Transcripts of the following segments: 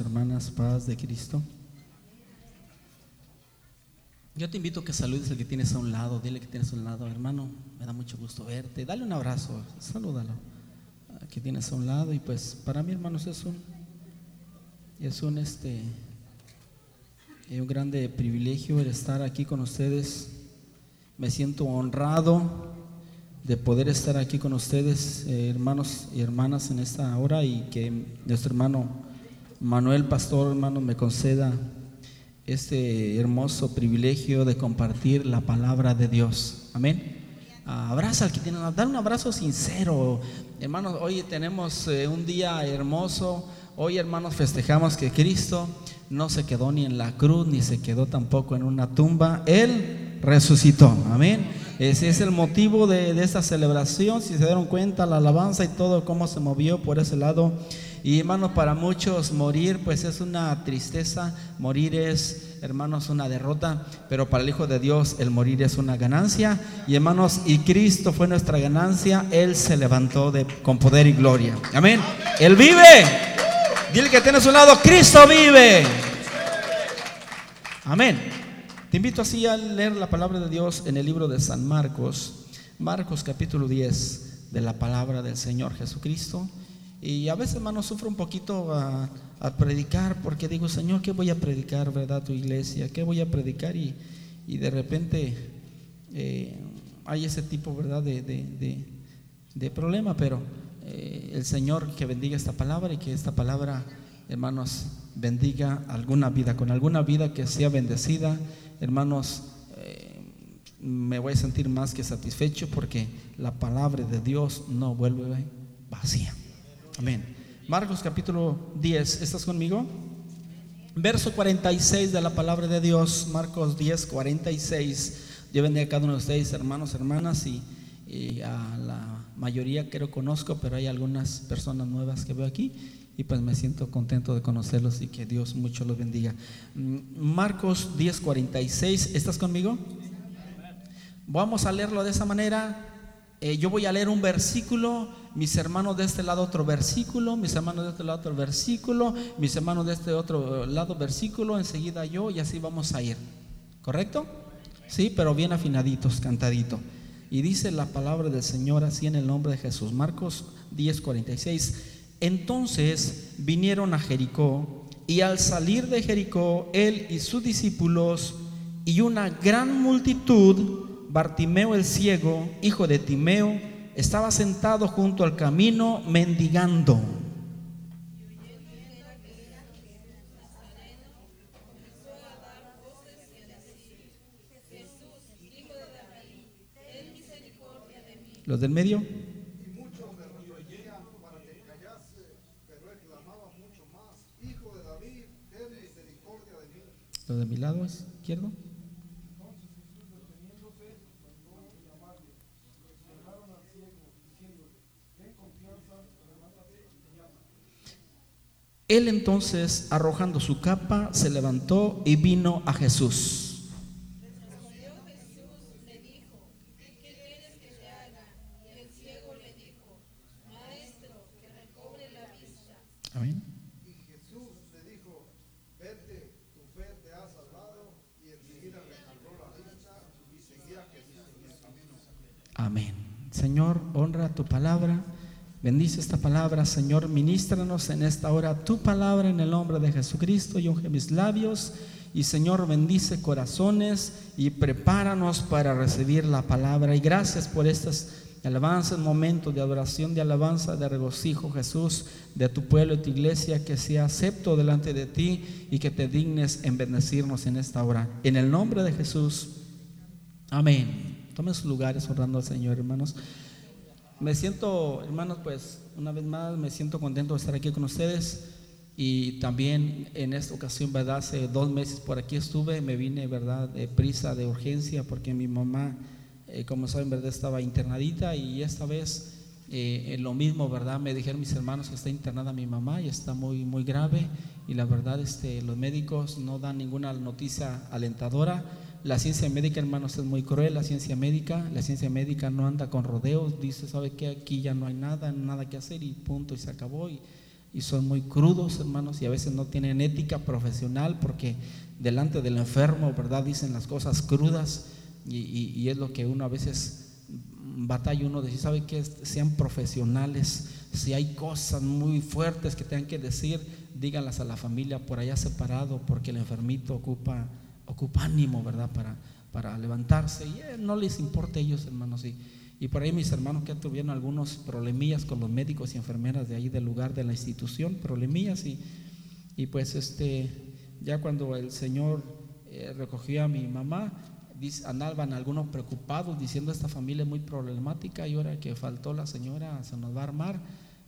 hermanas, paz de Cristo. Yo te invito a que saludes al que tienes a un lado, dile que tienes a un lado, hermano, me da mucho gusto verte, dale un abrazo, salúdalo, que tienes a un lado y pues para mí hermanos es un, es un este, un grande privilegio estar aquí con ustedes, me siento honrado de poder estar aquí con ustedes, eh, hermanos y hermanas, en esta hora y que nuestro hermano Manuel Pastor, hermano, me conceda este hermoso privilegio de compartir la palabra de Dios. Amén. Abraza al que tiene, dar un abrazo sincero. Hermanos, hoy tenemos eh, un día hermoso. Hoy, hermanos, festejamos que Cristo no se quedó ni en la cruz, ni se quedó tampoco en una tumba. Él resucitó. Amén. Ese es el motivo de, de esta celebración. Si se dieron cuenta, la alabanza y todo cómo se movió por ese lado. Y hermanos, para muchos morir pues es una tristeza, morir es, hermanos, una derrota, pero para el Hijo de Dios el morir es una ganancia. Y hermanos, y Cristo fue nuestra ganancia, Él se levantó de, con poder y gloria. Amén. Él vive. Dile que tiene a su lado, Cristo vive. Amén. Te invito así a leer la palabra de Dios en el libro de San Marcos, Marcos capítulo 10 de la palabra del Señor Jesucristo. Y a veces, hermano, sufro un poquito a, predicar porque digo, Señor, ¿qué voy a predicar, verdad, tu iglesia? ¿Qué voy a predicar? Y, de repente eh, hay ese tipo, verdad, de, problema, pero eh, el Señor que bendiga esta palabra y que esta palabra, hermanos, bendiga alguna vida, con alguna vida que sea bendecida, hermanos, eh, me voy a sentir más que satisfecho porque la palabra de Dios no vuelve vacía. Amén. Marcos capítulo 10, ¿estás conmigo? Verso 46 de la palabra de Dios, Marcos 10, 46. Yo bendiga a cada uno de ustedes, hermanos, hermanas, y, a la mayoría lo conozco, pero hay algunas personas nuevas que veo aquí y pues me siento contento de conocerlos y que Dios mucho los bendiga. Mm, Marcos 10, 46, ¿estás conmigo? Vamos a leerlo de esa manera. Eh, yo voy a leer un versículo, mis hermanos de este lado otro versículo, mis hermanos de este lado otro versículo, mis hermanos de este otro lado versículo, enseguida yo y así vamos a ir. ¿Correcto? Sí, pero bien afinaditos, cantadito. Y dice la palabra del Señor así en el nombre de Jesús. Marcos 10:46. Entonces vinieron a Jericó y al salir de Jericó, él y sus discípulos y una gran multitud Bartimeo el ciego, hijo de Timeo, estaba sentado junto al camino mendigando. Los del medio. Los de mi lado izquierdo. Él entonces, arrojando su capa, se levantó y vino a Jesús. Amén. Amén. Señor, honra tu palabra. Bendice esta palabra, Señor. Ministranos en esta hora tu palabra en el nombre de Jesucristo y unge mis labios. Y Señor, bendice corazones y prepáranos para recibir la palabra. Y gracias por estas alabanzas, momentos de adoración, de alabanza, de regocijo, Jesús, de tu pueblo y tu iglesia, que sea acepto delante de ti y que te dignes en bendecirnos en esta hora. En el nombre de Jesús. Amén. Tomen sus lugares honrando al Señor, hermanos. Me siento, hermanos, pues una vez más me siento contento de estar aquí con ustedes y también en esta ocasión, ¿verdad? Hace dos meses por aquí estuve, me vine, ¿verdad? De prisa, de urgencia, porque mi mamá, eh, como saben, ¿verdad? Estaba internadita y esta vez eh, lo mismo, ¿verdad? Me dijeron mis hermanos que está internada mi mamá y está muy, muy grave y la verdad, este, los médicos no dan ninguna noticia alentadora la ciencia médica, hermanos, es muy cruel. La ciencia médica, la ciencia médica no anda con rodeos. Dice, ¿sabe qué? Aquí ya no hay nada, nada que hacer y punto, y se acabó. Y y son muy crudos, hermanos, y a veces no tienen ética profesional porque delante del enfermo, ¿verdad? Dicen las cosas crudas y, es lo que uno a veces batalla uno de si sabe que sean profesionales, si hay cosas muy fuertes que tengan que decir, díganlas a la familia por allá separado, porque el enfermito ocupa, ocupa ánimo, ¿verdad? Para, para levantarse y eh, no les importa a ellos, hermanos. Y, y por ahí mis hermanos que tuvieron algunos problemillas con los médicos y enfermeras de ahí del lugar de la institución, problemillas y, y pues este, ya cuando el Señor eh, recogió a mi mamá, andaban algunos preocupados diciendo esta familia es muy problemática y ahora que faltó la señora se nos va a armar.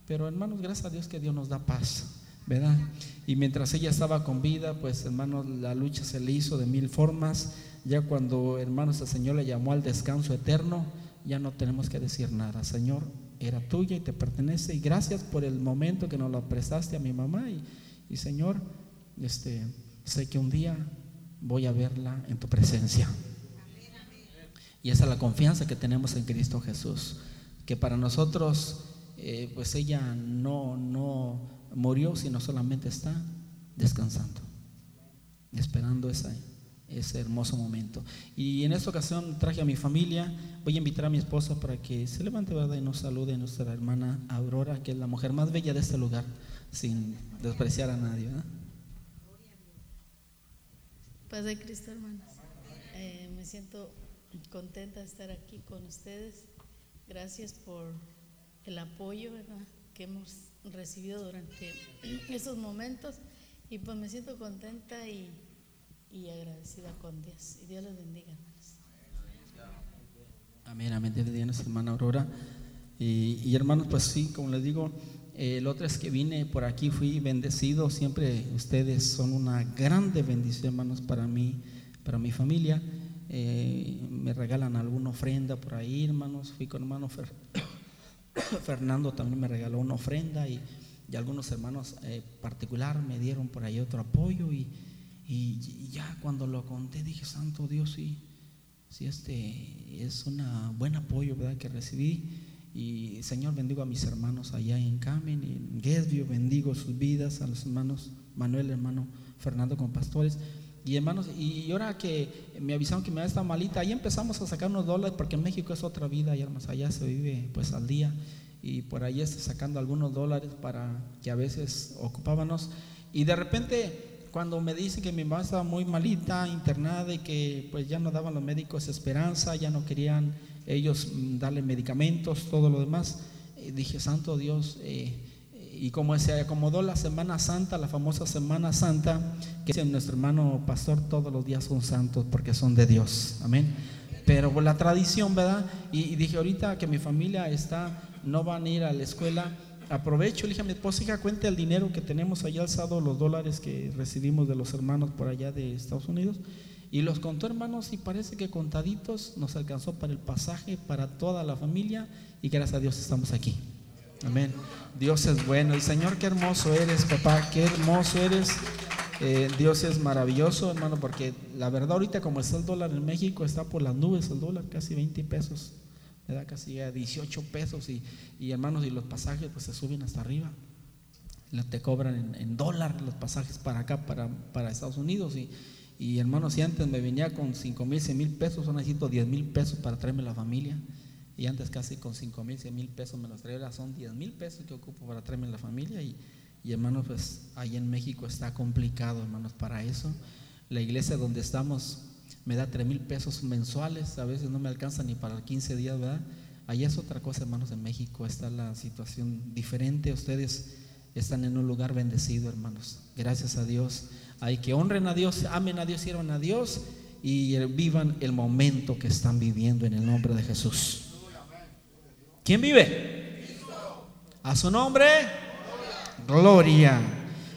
Pero hermanos, gracias a Dios que Dios nos da paz, ¿verdad? Y mientras ella estaba con vida, pues hermanos, la lucha se le hizo de mil formas. Ya cuando hermanos el Señor le llamó al descanso eterno, ya no tenemos que decir nada. Señor, era tuya y te pertenece. Y gracias por el momento que nos lo prestaste a mi mamá. Y, Señor, este, sé que un día voy a verla en tu presencia. Y esa es la confianza que tenemos en Cristo Jesús. Que para nosotros, eh, pues ella no, no murió, sino solamente está descansando, esperando esa ese hermoso momento. Y en esta ocasión traje a mi familia, voy a invitar a mi esposa para que se levante ¿verdad? y nos salude a nuestra hermana Aurora, que es la mujer más bella de este lugar, sin despreciar a nadie. Paz de Cristo, hermanos. Eh, me siento contenta de estar aquí con ustedes. Gracias por el apoyo que hemos recibido durante estos momentos. Y pues me siento contenta y y agradecida con Dios. Y Dios les bendiga. Amén, amén. Dios bendiga hermana Aurora. Y, hermanos, pues sí, como les digo, eh, el otro es que vine por aquí, fui bendecido. Siempre ustedes son una grande bendición, hermanos, para mí, para mi familia. Eh, me regalan alguna ofrenda por ahí, hermanos. Fui con hermano Fernando, también me regaló una ofrenda y, algunos hermanos eh, particular me dieron por ahí otro apoyo y, y, ya cuando lo conté dije, Santo Dios, sí, sí, este es un buen apoyo ¿verdad? que recibí. Y Señor, bendigo a mis hermanos allá en Camen y en Guesvio, bendigo sus vidas, a los hermanos Manuel, hermano Fernando con pastores. Y hermanos, y ahora que me avisaron que me estado malita, ahí empezamos a sacar unos dólares, porque en México es otra vida, y hermanos, allá se vive pues al día. Y por ahí estoy sacando algunos dólares para que a veces ocupábamos. Y de repente cuando me dicen que mi mamá estaba muy malita, internada y que pues ya no daban los médicos esperanza, ya no querían ellos darle medicamentos, todo lo demás, eh, dije, Santo Dios, eh, y como se acomodó la Semana Santa, la famosa Semana Santa, que dice nuestro hermano pastor, todos los días son santos porque son de Dios, amén. Pero por la tradición, ¿verdad? Y, y dije, ahorita que mi familia está, no van a ir a la escuela, aprovecho, le dije a mi esposa, hija, cuente el dinero que tenemos allá alzado, los dólares que recibimos de los hermanos por allá de Estados Unidos. Y los contó, hermanos, y parece que contaditos nos alcanzó para el pasaje, para toda la familia, y gracias a Dios estamos aquí. Amén. Dios es bueno. Y Señor, qué hermoso eres, papá, qué hermoso eres. Eh, Dios es maravilloso, hermano, porque la verdad ahorita como está el dólar en México, está por las nubes el dólar, casi 20 pesos da casi a 18 pesos y, hermanos, y los pasajes pues se suben hasta arriba. Te cobran en, dólar los pasajes para acá, para, para Estados Unidos. Y, y, hermanos, si antes me venía con 5 mil, 6 mil pesos, son necesito 10 mil pesos para traerme la familia. Y antes casi con 5 mil, 6 mil pesos me los traía, ahora son 10 mil pesos que ocupo para traerme la familia. Y, y hermanos, pues ahí en México está complicado, hermanos, para eso. La iglesia donde estamos me da 3 mil pesos mensuales, a veces no me alcanza ni para 15 días, ¿verdad? Allá es otra cosa, hermanos, en México está la situación diferente. Ustedes están en un lugar bendecido, hermanos. Gracias a Dios. Hay que honren a Dios, amen a Dios, sirvan a Dios y vivan el momento que están viviendo en el nombre de Jesús. ¿Quién vive? A su nombre, gloria.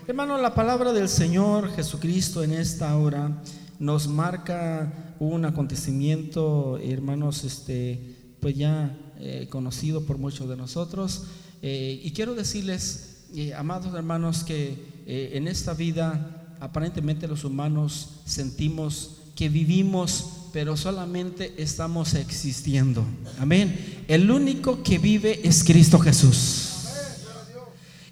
Hermano, la palabra del Señor Jesucristo en esta hora nos marca un acontecimiento, hermanos, este, pues ya eh, conocido por muchos de nosotros. Eh, y quiero decirles, eh, amados hermanos, que en esta vida aparentemente los humanos sentimos que vivimos, pero solamente estamos existiendo. Amén. El único que vive es Cristo Jesús.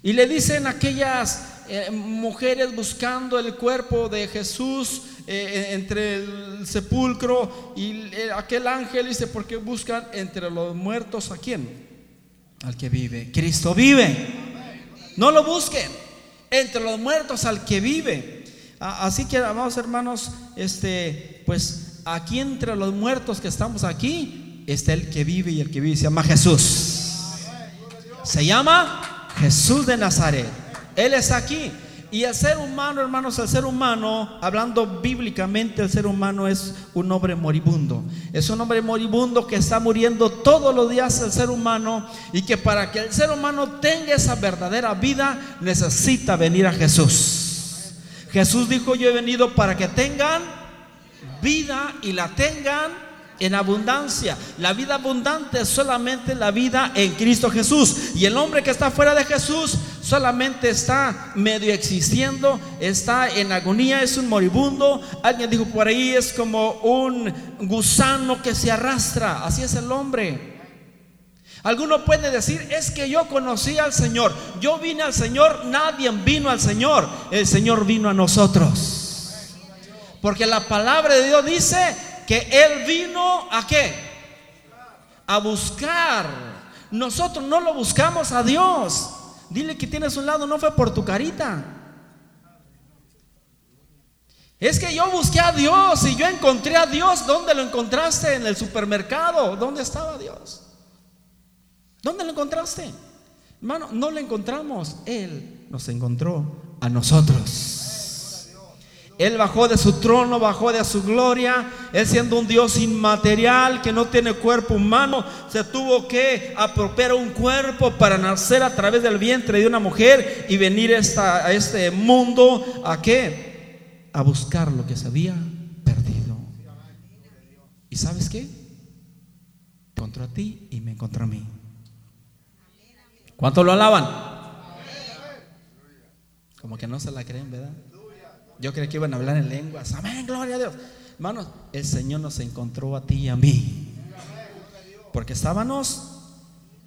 Y le dicen aquellas eh, mujeres buscando el cuerpo de Jesús eh, entre el sepulcro y aquel ángel dice, ¿por qué buscan entre los muertos a quién? Al que vive. Cristo vive. No lo busquen. Entre los muertos al que vive. Así que, amados hermanos, este, pues aquí entre los muertos que estamos aquí, está el que vive y el que vive se llama Jesús. Se llama Jesús de Nazaret. Él está aquí. Y el ser humano, hermanos, el ser humano, hablando bíblicamente, el ser humano es un hombre moribundo. Es un hombre moribundo que está muriendo todos los días el ser humano y que para que el ser humano tenga esa verdadera vida necesita venir a Jesús. Jesús dijo, yo he venido para que tengan vida y la tengan en abundancia. La vida abundante es solamente la vida en Cristo Jesús. Y el hombre que está fuera de Jesús solamente está medio existiendo, está en agonía, es un moribundo. Alguien dijo por ahí, es como un gusano que se arrastra. Así es el hombre. Alguno puede decir, es que yo conocí al Señor, yo vine al Señor, nadie vino al Señor, el Señor vino a nosotros. Porque la palabra de Dios dice que Él vino a qué? A buscar. Nosotros no lo buscamos a Dios. Dile que tienes un lado, no fue por tu carita. Es que yo busqué a Dios y yo encontré a Dios. ¿Dónde lo encontraste? En el supermercado. ¿Dónde estaba Dios? ¿Dónde lo encontraste? Hermano, no lo encontramos. Él nos encontró a nosotros. Él bajó de su trono, bajó de su gloria. Él siendo un Dios inmaterial que no tiene cuerpo humano, se tuvo que apropiar un cuerpo para nacer a través del vientre de una mujer y venir a este mundo a qué? A buscar lo que se había perdido. ¿Y sabes qué? Encontró a ti y me encontró a mí. ¿Cuánto lo alaban? Como que no se la creen, ¿verdad? Yo creí que iban a hablar en lenguas. Amén, gloria a Dios. Hermanos, el Señor nos encontró a ti y a mí. Porque estábamos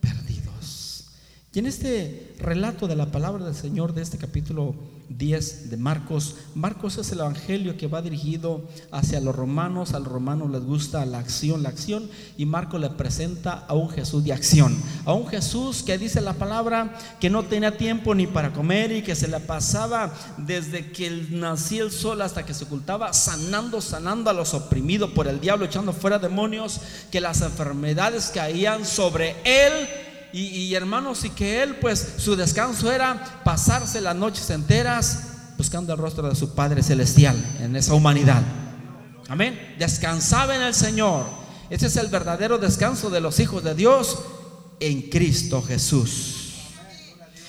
perdidos. Y en este relato de la palabra del Señor de este capítulo 10 de Marcos. Marcos es el evangelio que va dirigido hacia los romanos. A los romanos les gusta la acción, la acción. Y Marcos le presenta a un Jesús de acción. A un Jesús que dice la palabra que no tenía tiempo ni para comer y que se le pasaba desde que nacía el sol hasta que se ocultaba, sanando, sanando a los oprimidos por el diablo, echando fuera demonios, que las enfermedades caían sobre él y, hermanos, y que él pues su descanso era pasarse las noches enteras buscando el rostro de su Padre Celestial en esa humanidad. Amén. Descansaba en el Señor. Ese es el verdadero descanso de los hijos de Dios en Cristo Jesús.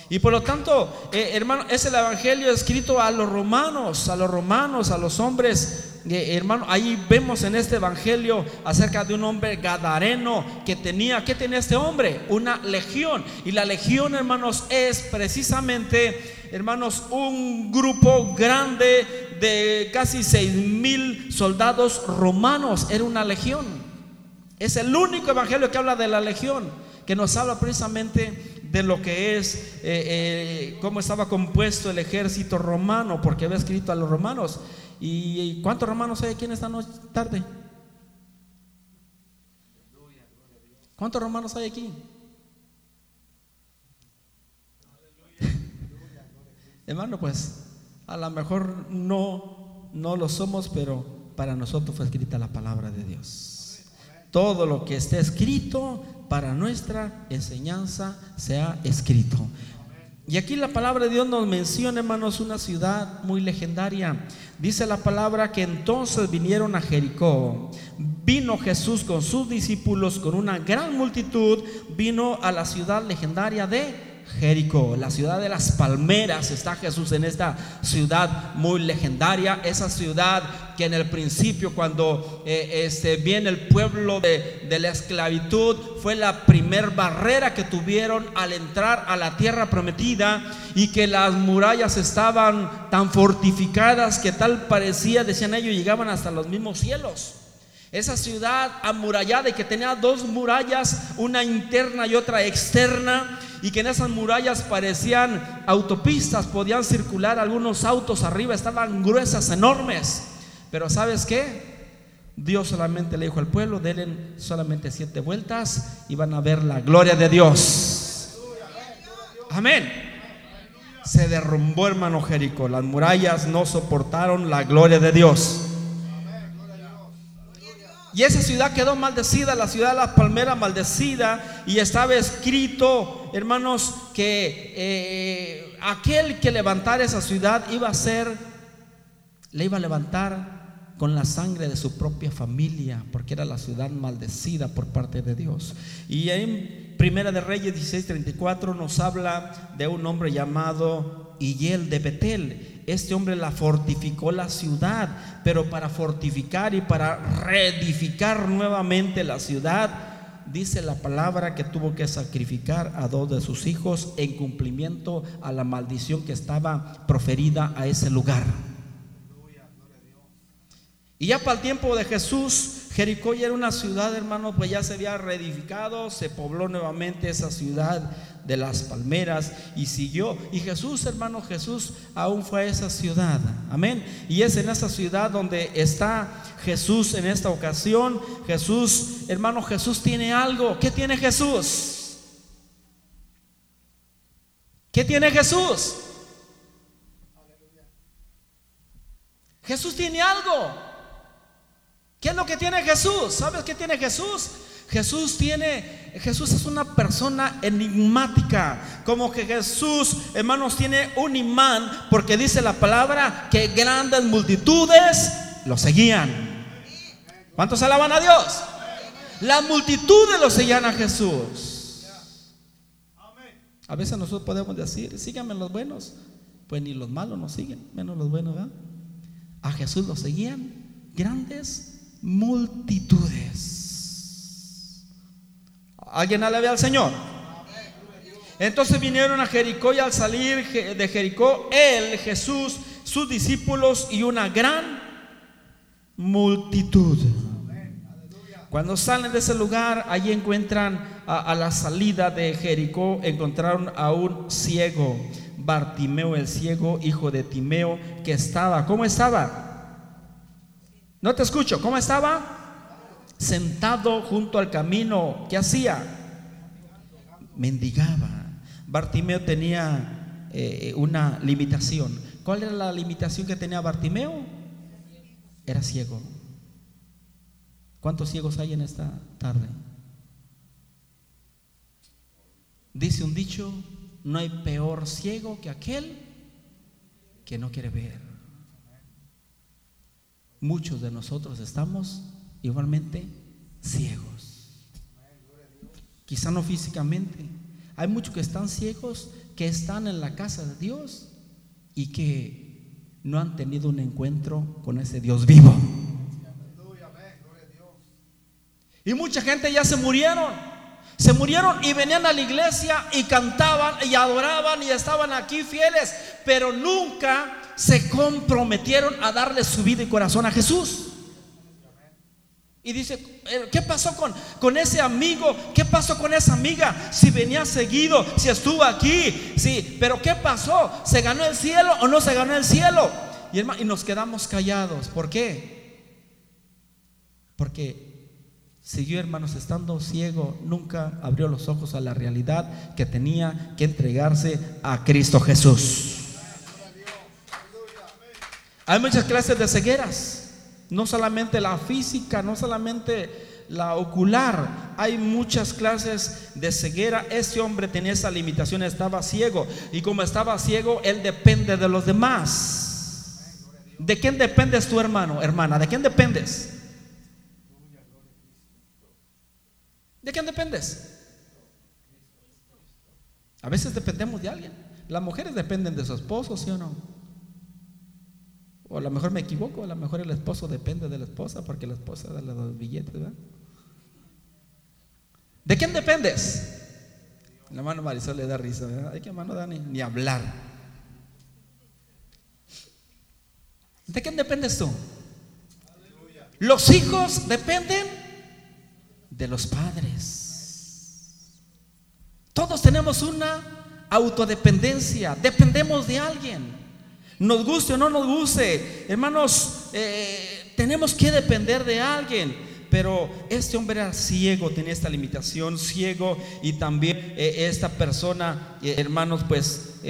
Y por lo tanto, eh, hermano, es el evangelio escrito a los romanos, a los romanos, a los hombres hermano, ahí vemos en este evangelio acerca de un hombre gadareno que tenía, ¿qué tenía este hombre? Una legión. Y la legión, hermanos, es precisamente, hermanos, un grupo grande de casi seis mil soldados romanos. Era una legión. Es el único evangelio que habla de la legión, que nos habla precisamente de lo que es, eh, eh, cómo estaba compuesto el ejército romano, porque había escrito a los romanos. ¿Y cuántos romanos hay aquí en esta noche, tarde? ¿Cuántos romanos hay aquí? Hermano, pues a lo mejor no, no lo somos, pero para nosotros fue escrita la palabra de Dios. Todo lo que esté escrito para nuestra enseñanza se ha escrito. Y aquí la palabra de Dios nos menciona, hermanos, una ciudad muy legendaria. Dice la palabra que entonces vinieron a Jericó. Vino Jesús con sus discípulos, con una gran multitud, vino a la ciudad legendaria de Jericó, la ciudad de las palmeras. Está Jesús en esta ciudad muy legendaria, esa ciudad que en el principio cuando eh, este, viene el pueblo de, de, la esclavitud fue la primer barrera que tuvieron al entrar a la tierra prometida y que las murallas estaban tan fortificadas que tal parecía, decían ellos, llegaban hasta los mismos cielos. Esa ciudad amurallada y que tenía dos murallas, una interna y otra externa, y que en esas murallas parecían autopistas, podían circular algunos autos arriba, estaban gruesas, enormes. Pero ¿sabes qué? Dios solamente le dijo al pueblo, denle solamente siete vueltas y van a ver la gloria de Dios. Amén. Se derrumbó hermano Jericó, las murallas no soportaron la gloria de Dios. Y esa ciudad quedó maldecida, la ciudad de las palmeras maldecida, y estaba escrito, hermanos, que eh, aquel que levantara esa ciudad iba a ser, le iba a levantar con la sangre de su propia familia, porque era la ciudad maldecida por parte de Dios. Y en Primera de Reyes 16:34 nos habla de un hombre llamado Iyel de Betel este hombre la fortificó la ciudad, pero para fortificar y para reedificar nuevamente la ciudad, dice la palabra que tuvo que sacrificar a dos de sus hijos en cumplimiento a la maldición que estaba proferida a ese lugar. Y ya para el tiempo de Jesús, Jericó ya era una ciudad, hermano, pues ya se había reedificado, se pobló nuevamente esa ciudad de las palmeras y siguió. Y Jesús, hermano, Jesús aún fue a esa ciudad. Amén. Y es en esa ciudad donde está Jesús en esta ocasión. Jesús, hermano, Jesús tiene algo. ¿Qué tiene Jesús? ¿Qué tiene Jesús? Jesús tiene algo. ¿Qué es lo que tiene Jesús? ¿Sabes qué tiene Jesús? Jesús tiene, Jesús es una persona enigmática. Como que Jesús, hermanos, tiene un imán porque dice la palabra que grandes multitudes lo seguían. ¿Cuántos alaban a Dios? La multitud lo seguían a Jesús. A veces nosotros podemos decir, síganme los buenos. Pues ni los malos nos siguen, menos los buenos, ¿verdad? A Jesús lo seguían grandes multitudes. ¿Alguien alabe al Señor? Entonces vinieron a Jericó y al salir de Jericó, él, Jesús, sus discípulos y una gran multitud. Cuando salen de ese lugar, allí encuentran a, a, la salida de Jericó, encontraron a un ciego, Bartimeo el ciego, hijo de Timeo, que estaba, ¿cómo estaba? No te escucho. ¿Cómo estaba? Sentado junto al camino. ¿Qué hacía? Mendigaba. Bartimeo tenía eh, una limitación. ¿Cuál era la limitación que tenía Bartimeo? Era ciego. ¿Cuántos ciegos hay en esta tarde? Dice un dicho, no hay peor ciego que aquel que no quiere ver muchos de nosotros estamos igualmente ciegos. Quizá no físicamente. Hay muchos que están ciegos, que están en la casa de Dios y que no han tenido un encuentro con ese Dios vivo. Y mucha gente ya se murieron. Se murieron y venían a la iglesia y cantaban y adoraban y estaban aquí fieles, pero nunca se comprometieron a darle su vida y corazón a Jesús. Y dice, eh, ¿qué pasó con, con ese amigo? ¿Qué pasó con esa amiga? Si venía seguido, si estuvo aquí, sí, pero ¿qué pasó? ¿Se ganó el cielo o no se ganó el cielo? Y, y nos quedamos callados. ¿Por qué? Porque siguió, hermanos, estando ciego, nunca abrió los ojos a la realidad que tenía que entregarse a Cristo Jesús. Hay muchas clases de cegueras, no solamente la física, no solamente la ocular, hay muchas clases de ceguera. Ese hombre tenía esa limitación, estaba ciego y como estaba ciego, él depende de los demás. ¿De quién dependes tu hermano, hermana? ¿De quién dependes? ¿De quién dependes? A veces dependemos de alguien. Las mujeres dependen de su esposo, ¿sí o no? O a lo mejor me equivoco, a lo mejor el esposo depende de la esposa porque la esposa da los billetes, ¿verdad? ¿De quién dependes? La hermano Marisol le da risa, ¿verdad? Que hermano Dani, ni hablar. ¿De quién dependes tú? Los hijos dependen de los padres. Todos tenemos una autodependencia, dependemos de alguien. Nos guste o no nos guste, hermanos, eh, tenemos que depender de alguien. Pero este hombre era ciego, tenía esta limitación, ciego, y también eh, esta persona, eh, hermanos, pues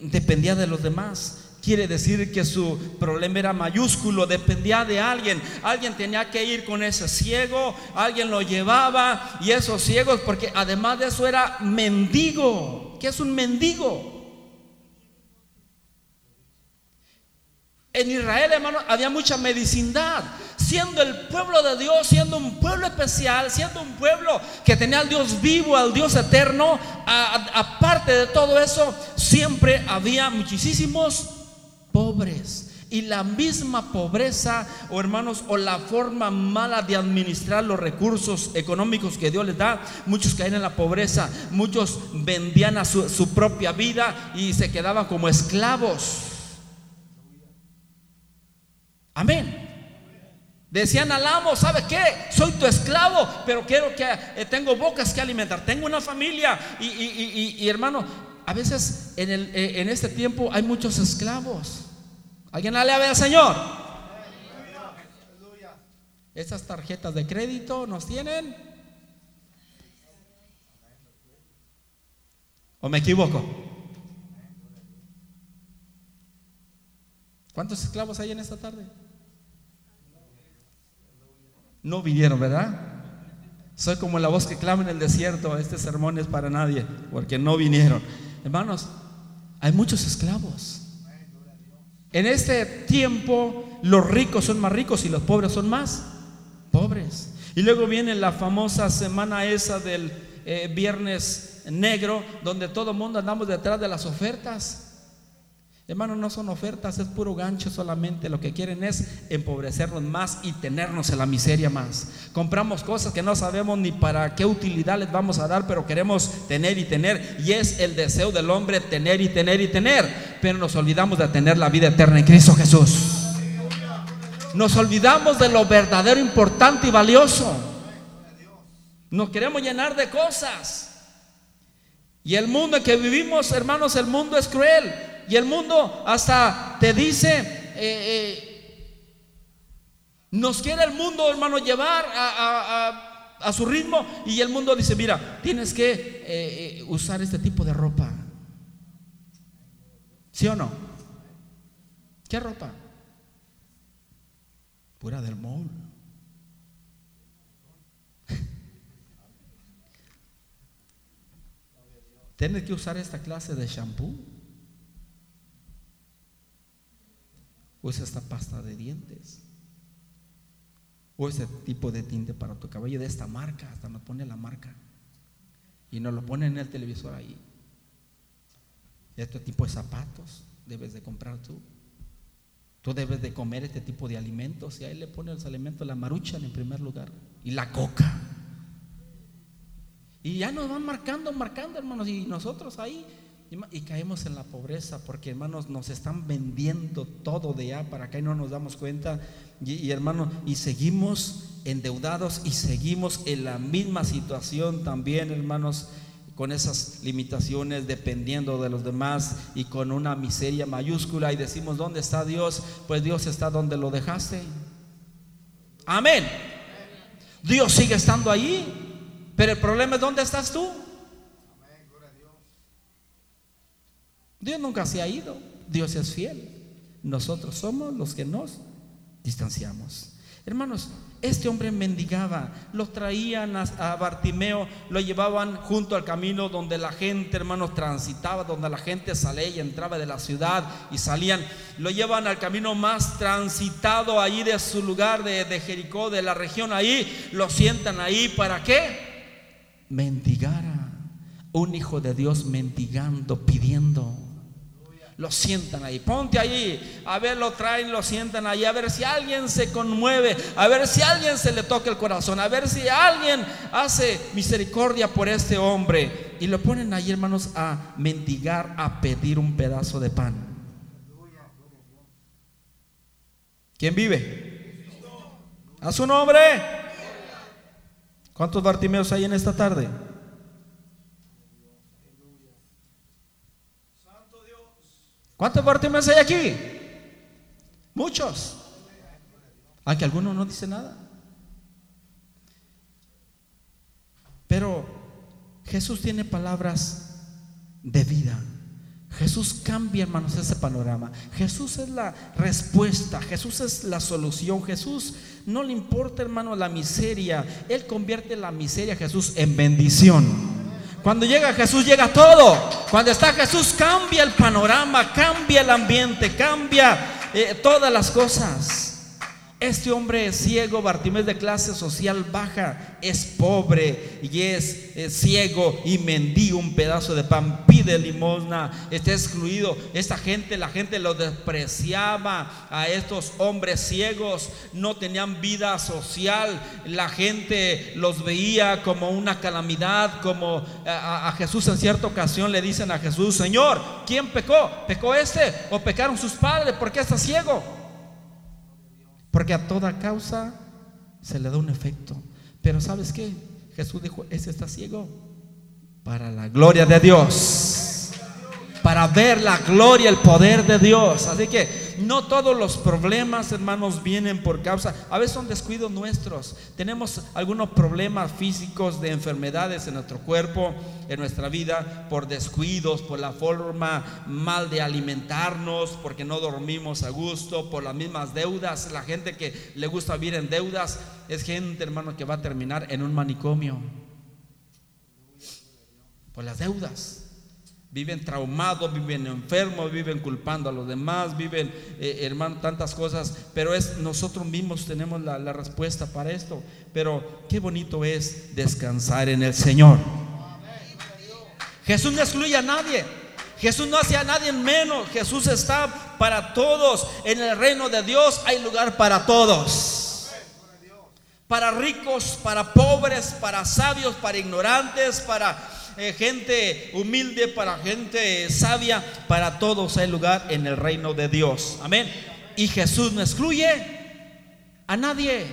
dependía de los demás. Quiere decir que su problema era mayúsculo, dependía de alguien. Alguien tenía que ir con ese ciego, alguien lo llevaba y esos ciegos, porque además de eso era mendigo. ¿Qué es un mendigo? En Israel, hermano, había mucha medicindad. Siendo el pueblo de Dios, siendo un pueblo especial, siendo un pueblo que tenía al Dios vivo, al Dios eterno, aparte de todo eso, siempre había muchísimos pobres. Y la misma pobreza, o hermanos, o la forma mala de administrar los recursos económicos que Dios les da, muchos caían en la pobreza, muchos vendían a su propia vida y se quedaban como esclavos. Amén. Decían al amo, ¿sabe qué? Soy tu esclavo, pero quiero que eh, tengo bocas que alimentar, tengo una familia y, hermano, a veces en, el, eh, en este tiempo hay muchos esclavos. ¿Alguien le al Señor? Estas tarjetas de crédito nos tienen. ¿O me equivoco? ¿Cuántos esclavos hay en esta tarde? No vinieron, ¿verdad? Soy como la voz que clama en el desierto. Este sermón es para nadie, porque no vinieron. Hermanos, hay muchos esclavos. En este tiempo los ricos son más ricos y los pobres son más pobres. Y luego viene la famosa semana esa del eh, viernes negro, donde todo el mundo andamos detrás de las ofertas. Hermanos, no son ofertas, es puro gancho solamente. Lo que quieren es empobrecernos más y tenernos en la miseria más. Compramos cosas que no sabemos ni para qué utilidad les vamos a dar, pero queremos tener y tener. Y es el deseo del hombre tener y tener y tener. Pero nos olvidamos de tener la vida eterna en Cristo Jesús. Nos olvidamos de lo verdadero, importante y valioso. Nos queremos llenar de cosas. Y el mundo en que vivimos, hermanos, el mundo es cruel. Y el mundo hasta te dice, eh, eh, nos quiere el mundo, hermano, llevar a, su ritmo. Y el mundo dice, mira, tienes que eh, usar este tipo de ropa. ¿Sí o no? ¿Qué ropa? Pura del mall. Tienes que usar esta clase de shampoo. Usa esta pasta de dientes. O ese tipo de tinte para tu cabello de esta marca. Hasta nos pone la marca. Y nos lo pone en el televisor ahí. Este tipo de zapatos debes de comprar tú. Tú debes de comer este tipo de alimentos. Y ahí le pone los alimentos la maruchan en primer lugar. Y la coca. Y ya nos van marcando, marcando, hermanos. Y nosotros ahí y, caemos en la pobreza porque hermanos nos están vendiendo todo de allá para acá y no nos damos cuenta. Y, hermanos, y seguimos endeudados y seguimos en la misma situación también, hermanos, con esas limitaciones, dependiendo de los demás y con una miseria mayúscula. Y decimos, ¿dónde está Dios? Pues Dios está donde lo dejaste. Amén. Dios sigue estando ahí. Pero el problema es, ¿dónde estás tú? Dios nunca se ha ido, Dios es fiel. Nosotros somos los que nos distanciamos. Hermanos, este hombre mendigaba, lo traían a, Bartimeo, lo llevaban junto al camino donde la gente, hermanos, transitaba, donde la gente salía y entraba de la ciudad y salían. Lo llevan al camino más transitado ahí de su lugar, de, de Jericó, de la región ahí. Lo sientan ahí, ¿para qué? Mendigara. Un hijo de Dios mendigando, pidiendo lo sientan ahí. Ponte ahí, a ver, lo traen, lo sientan ahí, a ver si alguien se conmueve, a ver si alguien se le toca el corazón, a ver si alguien hace misericordia por este hombre. Y lo ponen ahí, hermanos, a mendigar, a pedir un pedazo de pan. ¿Quién vive? A su nombre. ¿Cuántos Bartimeos hay en esta tarde? ¿Cuántos Bartimeos hay aquí? Muchos. Aquí alguno no dice nada. Pero Jesús tiene palabras de vida. Jesús cambia, hermanos, ese panorama. Jesús es la respuesta, Jesús es la solución. Jesús no le importa, hermano, la miseria. Él convierte la miseria, Jesús, en bendición. Cuando llega Jesús, llega todo. Cuando está Jesús, cambia el panorama, cambia el ambiente, cambia eh, todas las cosas. Este hombre es ciego, Bartimeo de clase social baja, es pobre y es, ciego y mendigo un pedazo de pan, pide limosna, está excluido. Esta gente, la gente lo despreciaba a estos hombres ciegos, no tenían vida social, la gente los veía como una calamidad, como a, a Jesús en cierta ocasión le dicen a Jesús, Señor, ¿quién pecó? ¿Pecó este o pecaron sus padres? ¿Por qué está ciego? Porque a toda causa se le da un efecto. Pero ¿sabes qué? Jesús dijo, ese está ciego para la gloria de Dios. Para ver la gloria, el poder de Dios. Así que no todos los problemas, hermanos, vienen por causa, a veces son descuidos nuestros. Tenemos algunos problemas físicos de enfermedades en nuestro cuerpo, en nuestra vida, por descuidos, por la forma mal de alimentarnos, porque no dormimos a gusto, por las mismas deudas. La gente que le gusta vivir en deudas es gente, hermano, que va a terminar en un manicomio. Por las deudas. Viven traumados, viven enfermos, viven culpando a los demás, viven, eh, hermano, tantas cosas. Pero es nosotros mismos tenemos la, la respuesta para esto. Pero qué bonito es descansar en el Señor. Jesús no excluye a nadie. Jesús no hace a nadie menos. Jesús está para todos. En el reino de Dios hay lugar para todos. Para ricos, para pobres, para sabios, para ignorantes, para eh, gente humilde, para gente sabia, para todos hay lugar en el reino de Dios. Amén. Y Jesús no excluye a nadie.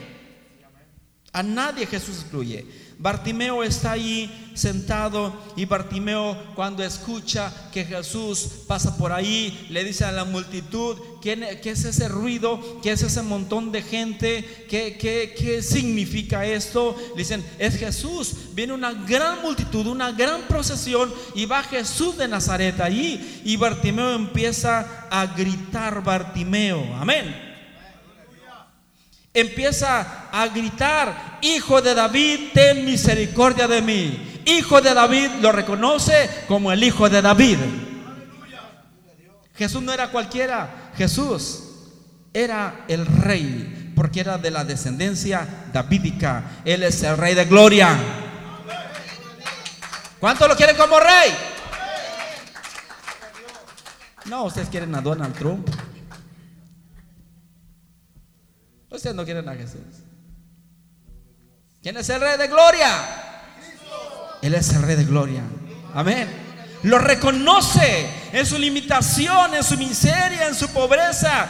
A nadie Jesús excluye. Bartimeo está ahí sentado y Bartimeo cuando escucha que Jesús pasa por ahí, le dice a la multitud, ¿qué, es ese ruido? ¿Qué es ese montón de gente? ¿Qué, qué significa esto? Le dicen, es Jesús. Viene una gran multitud, una gran procesión y va Jesús de Nazaret allí y Bartimeo empieza a gritar Bartimeo. Amén empieza a gritar, Hijo de David, ten misericordia de mí. Hijo de David lo reconoce como el Hijo de David. Jesús no era cualquiera, Jesús era el rey, porque era de la descendencia davídica. Él es el rey de gloria. ¿Cuántos lo quieren como rey? No, ustedes quieren a Donald Trump. Ustedes no quieren a Jesús. ¿Quién es el rey de gloria? Él es el rey de gloria. Amén. Lo reconoce en su limitación, en su miseria, en su pobreza,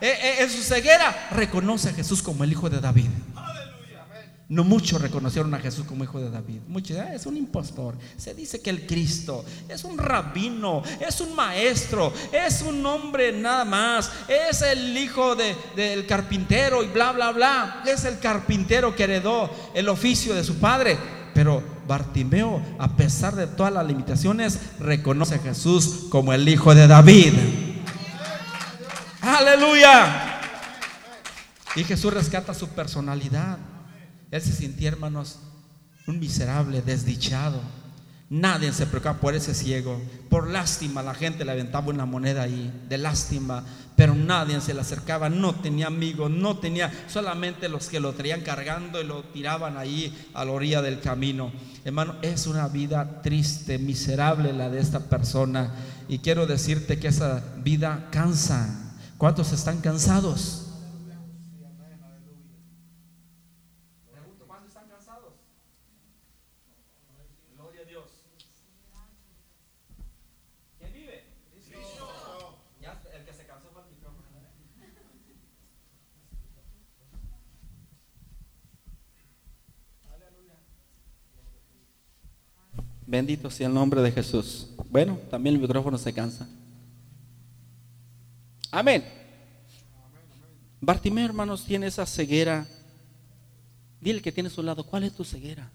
eh, eh, en su ceguera. Reconoce a Jesús como el hijo de David. No muchos reconocieron a Jesús como hijo de David. Muchos, ah, es un impostor. Se dice que el Cristo es un rabino, es un maestro, es un hombre nada más. Es el hijo del carpintero y bla, bla, bla. Es el carpintero que heredó el oficio de su padre. Pero Bartimeo, a pesar de todas las limitaciones, reconoce a Jesús como el hijo de David. Aleluya. Y Jesús rescata su personalidad. Él se sentía, hermanos, un miserable, desdichado. Nadie se preocupa por ese ciego. Por lástima la gente le aventaba una moneda ahí, de lástima, pero nadie se le acercaba, no tenía amigos, no tenía, solamente los que lo traían cargando y lo tiraban ahí a la orilla del camino. Hermano, es una vida triste, miserable la de esta persona. Y quiero decirte que esa vida cansa. ¿Cuántos están cansados? Bendito sea el nombre de Jesús. Bueno, también el micrófono se cansa. Amén. Bartimeo, hermanos, tiene esa ceguera. Dile que tiene a su lado, ¿cuál es tu ceguera?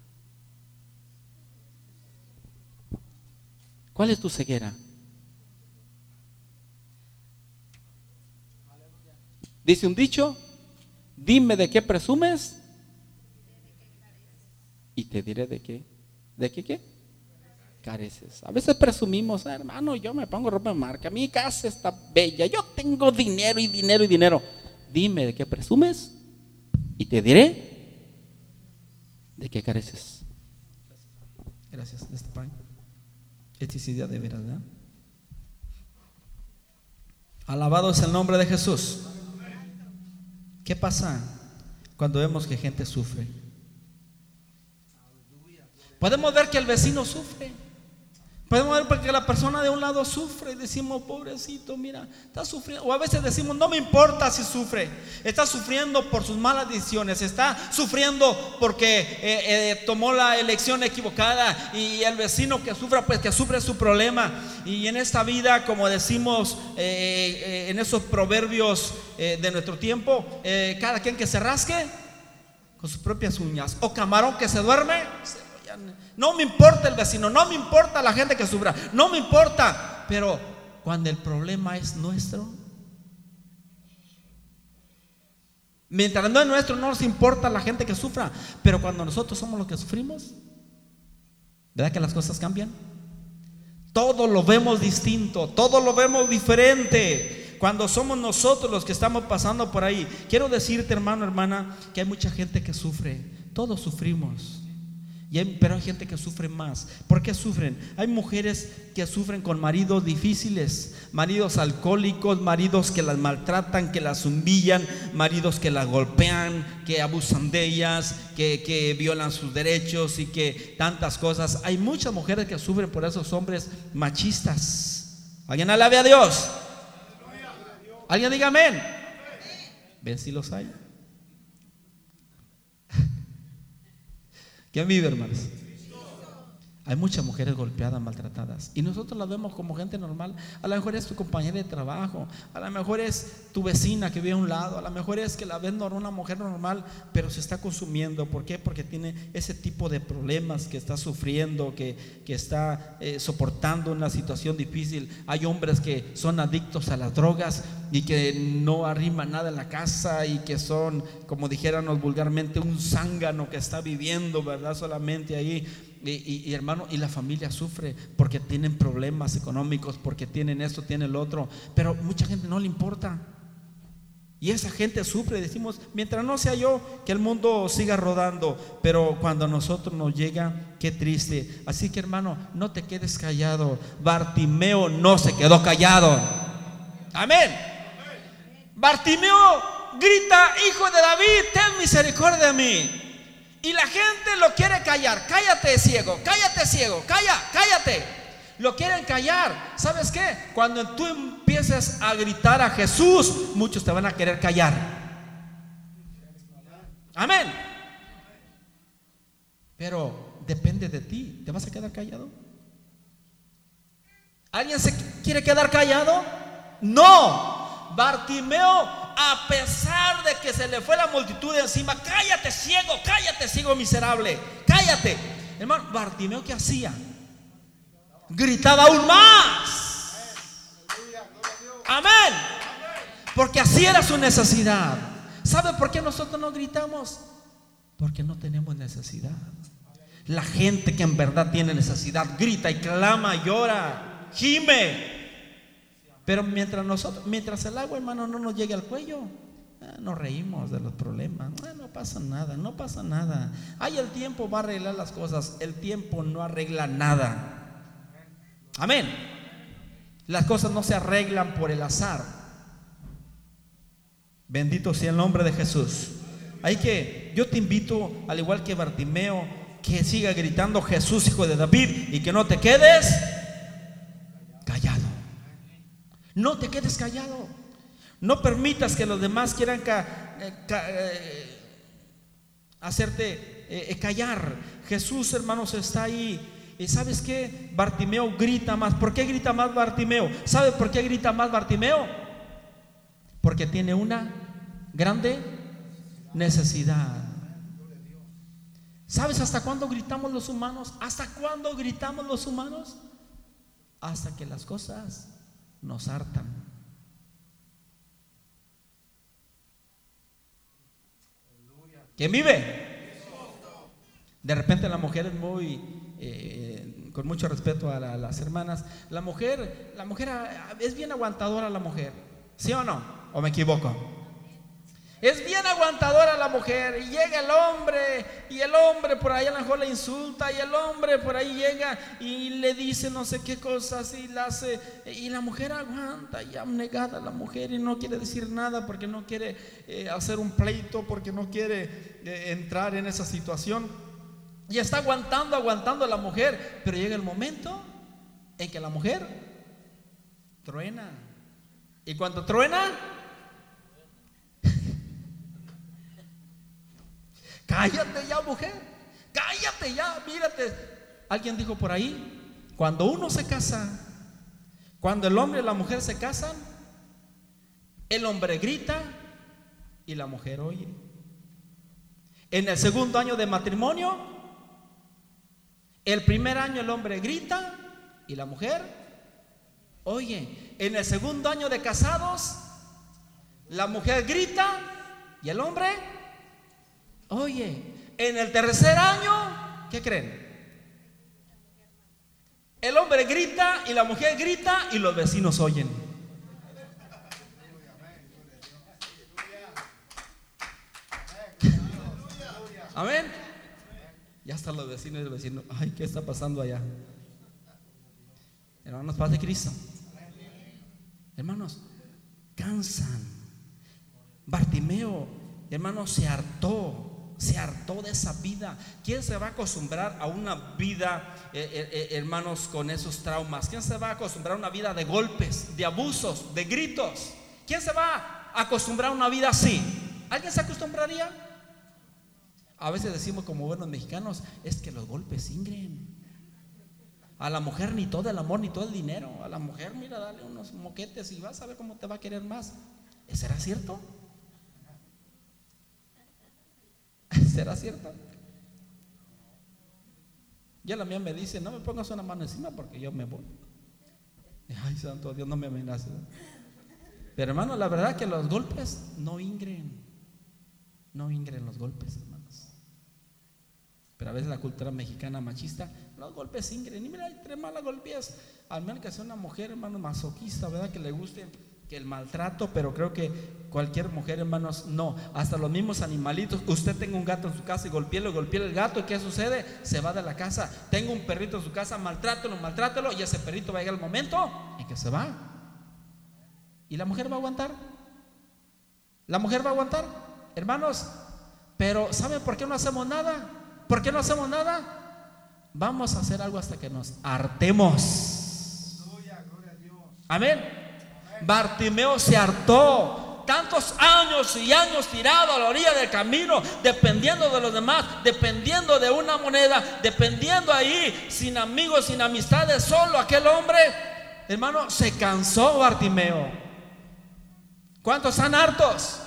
¿Cuál es tu ceguera? Dice un dicho, dime de qué presumes y te diré de qué. ¿De qué qué? Careces. A veces presumimos, ah, hermano, yo me pongo ropa de marca, mi casa está bella, yo tengo dinero y dinero y dinero. Dime de qué presumes y te diré de qué careces. Gracias, este Eticidad de verdad. Alabado es el nombre de Jesús. ¿Qué pasa cuando vemos que gente sufre? Podemos ver que el vecino sufre. Podemos ver que la persona de un lado sufre y decimos, pobrecito, mira, está sufriendo. O a veces decimos, no me importa si sufre. Está sufriendo por sus malas decisiones. Está sufriendo porque eh, eh, tomó la elección equivocada. Y el vecino que sufra, pues que sufre su problema. Y en esta vida, como decimos eh, en esos proverbios de nuestro tiempo, cada quien que se rasque con sus propias uñas. O camarón que se duerme. No me importa el vecino, no me importa la gente que sufra, no me importa. Pero cuando el problema es nuestro, mientras no es nuestro, no nos importa la gente que sufra. Pero cuando nosotros somos los que sufrimos, ¿verdad que las cosas cambian? Todo lo vemos distinto, todo lo vemos diferente. Cuando somos nosotros los que estamos pasando por ahí. Quiero decirte, hermano, hermana, que hay mucha gente que sufre. Todos sufrimos pero hay gente que sufre más. ¿Por qué sufren? Hay mujeres que sufren con maridos difíciles, maridos alcohólicos, maridos que las maltratan, que las humillan, maridos que las golpean, que abusan de ellas, que, que violan sus derechos y que tantas cosas. Hay muchas mujeres que sufren por esos hombres machistas. ¿Alguien alabe a Dios? ¿Alguien diga amén? ¿Ven si los hay? ¿Quién vive, hermanos? Hay muchas mujeres golpeadas, maltratadas. Y nosotros las vemos como gente normal. A lo mejor es tu compañera de trabajo. A lo mejor es tu vecina que vive a un lado. A lo mejor es que la ves una mujer normal, pero se está consumiendo. ¿Por qué? Porque tiene ese tipo de problemas que está sufriendo, que, está eh, soportando una situación difícil. Hay hombres que son adictos a las drogas y que no arriman nada en la casa y que son, como dijéramos vulgarmente, un zángano que está viviendo, ¿verdad? Solamente ahí y, hermano, y la familia sufre porque tienen problemas económicos, porque tienen esto, tienen el otro, pero mucha gente no le importa. Y esa gente sufre, decimos, mientras no sea yo, que el mundo siga rodando, pero cuando a nosotros nos llega, qué triste. Así que hermano, no te quedes callado. Bartimeo no se quedó callado. Amén. Bartimeo grita, hijo de David, ten misericordia de mí. Y la gente lo quiere callar. Cállate, ciego, cállate, ciego, calla, cállate. Lo quieren callar. ¿Sabes qué? Cuando tú empieces a gritar a Jesús, muchos te van a querer callar. Amén. Pero depende de ti. ¿Te vas a quedar callado? ¿Alguien se quiere quedar callado? No. Bartimeo a pesar de que se le fue la multitud encima, cállate ciego, cállate ciego miserable, cállate. Hermano, Bartimeo, ¿qué hacía? Gritaba aún más. Amén. Porque así era su necesidad. ¿Sabe por qué nosotros no gritamos? Porque no tenemos necesidad. La gente que en verdad tiene necesidad grita y clama, llora, gime. Pero mientras nosotros, mientras el agua, hermano, no nos llegue al cuello, ah, nos reímos de los problemas. Ah, no pasa nada, no pasa nada. Ay, el tiempo va a arreglar las cosas. El tiempo no arregla nada. Amén. Las cosas no se arreglan por el azar. Bendito sea el nombre de Jesús. Hay que, yo te invito, al igual que Bartimeo, que siga gritando Jesús, hijo de David, y que no te quedes no te quedes callado. No permitas que los demás quieran eh, eh, hacerte eh, callar. Jesús, hermanos, está ahí y ¿sabes qué? Bartimeo grita más. ¿Por qué grita más Bartimeo? ¿Sabe por qué grita más Bartimeo? Porque tiene una grande necesidad. ¿Sabes hasta cuándo gritamos los humanos? ¿Hasta cuándo gritamos los humanos? Hasta que las cosas nos hartan. ¿Quién vive? De repente la mujer es muy, eh, con mucho respeto a, las hermanas, la mujer, la mujer ah, es bien aguantadora la mujer, ¿sí o no? ¿O me equivoco? Es bien aguantadora la mujer. Y llega el hombre y el hombre por ahí a lo mejor le insulta y el hombre por ahí llega y le dice no sé qué cosas y la hace y la mujer aguanta y negada la mujer y no quiere decir nada porque no quiere eh, hacer un pleito porque no quiere eh, entrar en esa situación. Y está aguantando aguantando a la mujer pero llega el momento en que la mujer truena. Y cuando truena Cállate ya, mujer. Cállate ya, mírate. Alguien dijo por ahí, cuando uno se casa, cuando el hombre y la mujer se casan, el hombre grita y la mujer oye. En el segundo año de matrimonio, el primer año el hombre grita y la mujer oye. En el segundo año de casados, la mujer grita y el hombre Oye, en el tercer año, ¿qué creen? El hombre grita y la mujer grita y los vecinos oyen. Amén. Ya están los vecinos y el vecino. Ay, ¿qué está pasando allá? Hermanos, paz de Cristo. Hermanos, cansan. Bartimeo, hermanos, se hartó se hartó de esa vida. ¿Quién se va a acostumbrar a una vida, eh, eh, eh, hermanos, con esos traumas? ¿Quién se va a acostumbrar a una vida de golpes, de abusos, de gritos? ¿Quién se va a acostumbrar a una vida así? ¿Alguien se acostumbraría? A veces decimos como buenos mexicanos, es que los golpes ingren. A la mujer ni todo el amor ni todo el dinero. A la mujer, mira, dale unos moquetes y vas a ver cómo te va a querer más. ¿Será cierto? ¿Será cierto? Ya la mía me dice, no me pongas una mano encima porque yo me voy. Ay, santo Dios, no me amenaces. Pero hermano, la verdad que los golpes no ingren. No ingren los golpes, hermanos. Pero a veces la cultura mexicana machista, los golpes ingren. Y mira, hay tres malas golpeas. Al menos que sea una mujer, hermano, masoquista, ¿verdad? Que le guste que el maltrato, pero creo que cualquier mujer, hermanos, no. Hasta los mismos animalitos. Usted tenga un gato en su casa y golpeelo, golpea el gato. ¿Y qué sucede? Se va de la casa. Tengo un perrito en su casa, maltrátelo, maltrátelo. Y ese perrito va a llegar el momento en que se va. ¿Y la mujer va a aguantar? ¿La mujer va a aguantar? Hermanos, pero ¿saben por qué no hacemos nada? ¿Por qué no hacemos nada? Vamos a hacer algo hasta que nos hartemos. Amén. Bartimeo se hartó. Tantos años y años tirado a la orilla del camino, dependiendo de los demás, dependiendo de una moneda, dependiendo ahí, sin amigos, sin amistades, solo aquel hombre, hermano, se cansó Bartimeo. ¿Cuántos están hartos?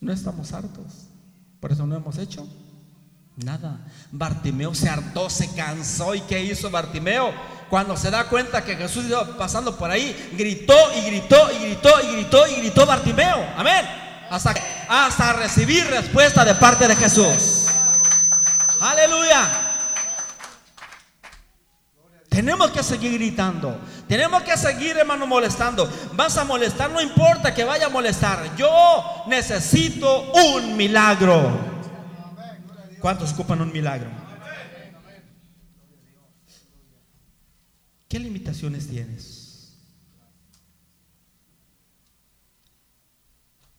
No estamos hartos. Por eso no hemos hecho nada. Bartimeo se hartó, se cansó. ¿Y qué hizo Bartimeo? Cuando se da cuenta que Jesús iba pasando por ahí, gritó y gritó y gritó y gritó y gritó Bartimeo. Amén. Hasta, hasta recibir respuesta de parte de Jesús. Aleluya. Tenemos que seguir gritando. Tenemos que seguir, hermano, molestando. Vas a molestar, no importa que vaya a molestar. Yo necesito un milagro. ¿Cuántos ocupan un milagro? ¿Qué limitaciones tienes?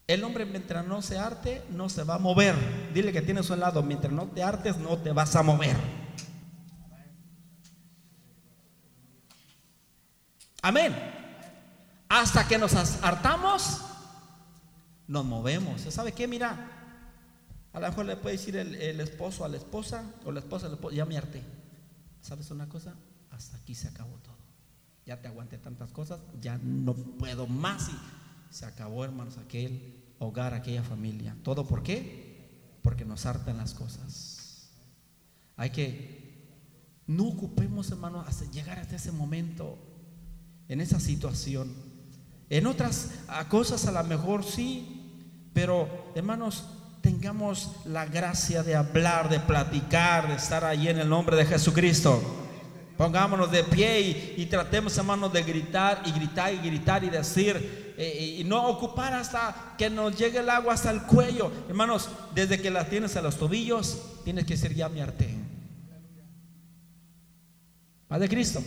El hombre mientras no se arte no se va a mover. Dile que tienes un lado, mientras no te artes no te vas a mover. Amén. Hasta que nos hartamos, nos movemos. ¿Sabe qué? Mira, A lo mejor le puede decir el, esposo a la esposa o la esposa al esposo, ya me harté. ¿Sabes una cosa? Hasta aquí se acabó todo. Ya te aguanté tantas cosas, ya no puedo más. Y se acabó, hermanos, aquel hogar, aquella familia. ¿Todo por qué? Porque nos hartan las cosas. Hay que, no ocupemos, hermanos, hasta llegar hasta ese momento, en esa situación. En otras cosas a lo mejor sí, pero hermanos, tengamos la gracia de hablar, de platicar, de estar ahí en el nombre de Jesucristo. Pongámonos de pie y, tratemos, hermanos, de gritar y gritar y gritar y decir, eh, y no ocupar hasta que nos llegue el agua hasta el cuello. Hermanos, desde que la tienes a los tobillos, tienes que decir, ya me harté. Padre Cristo.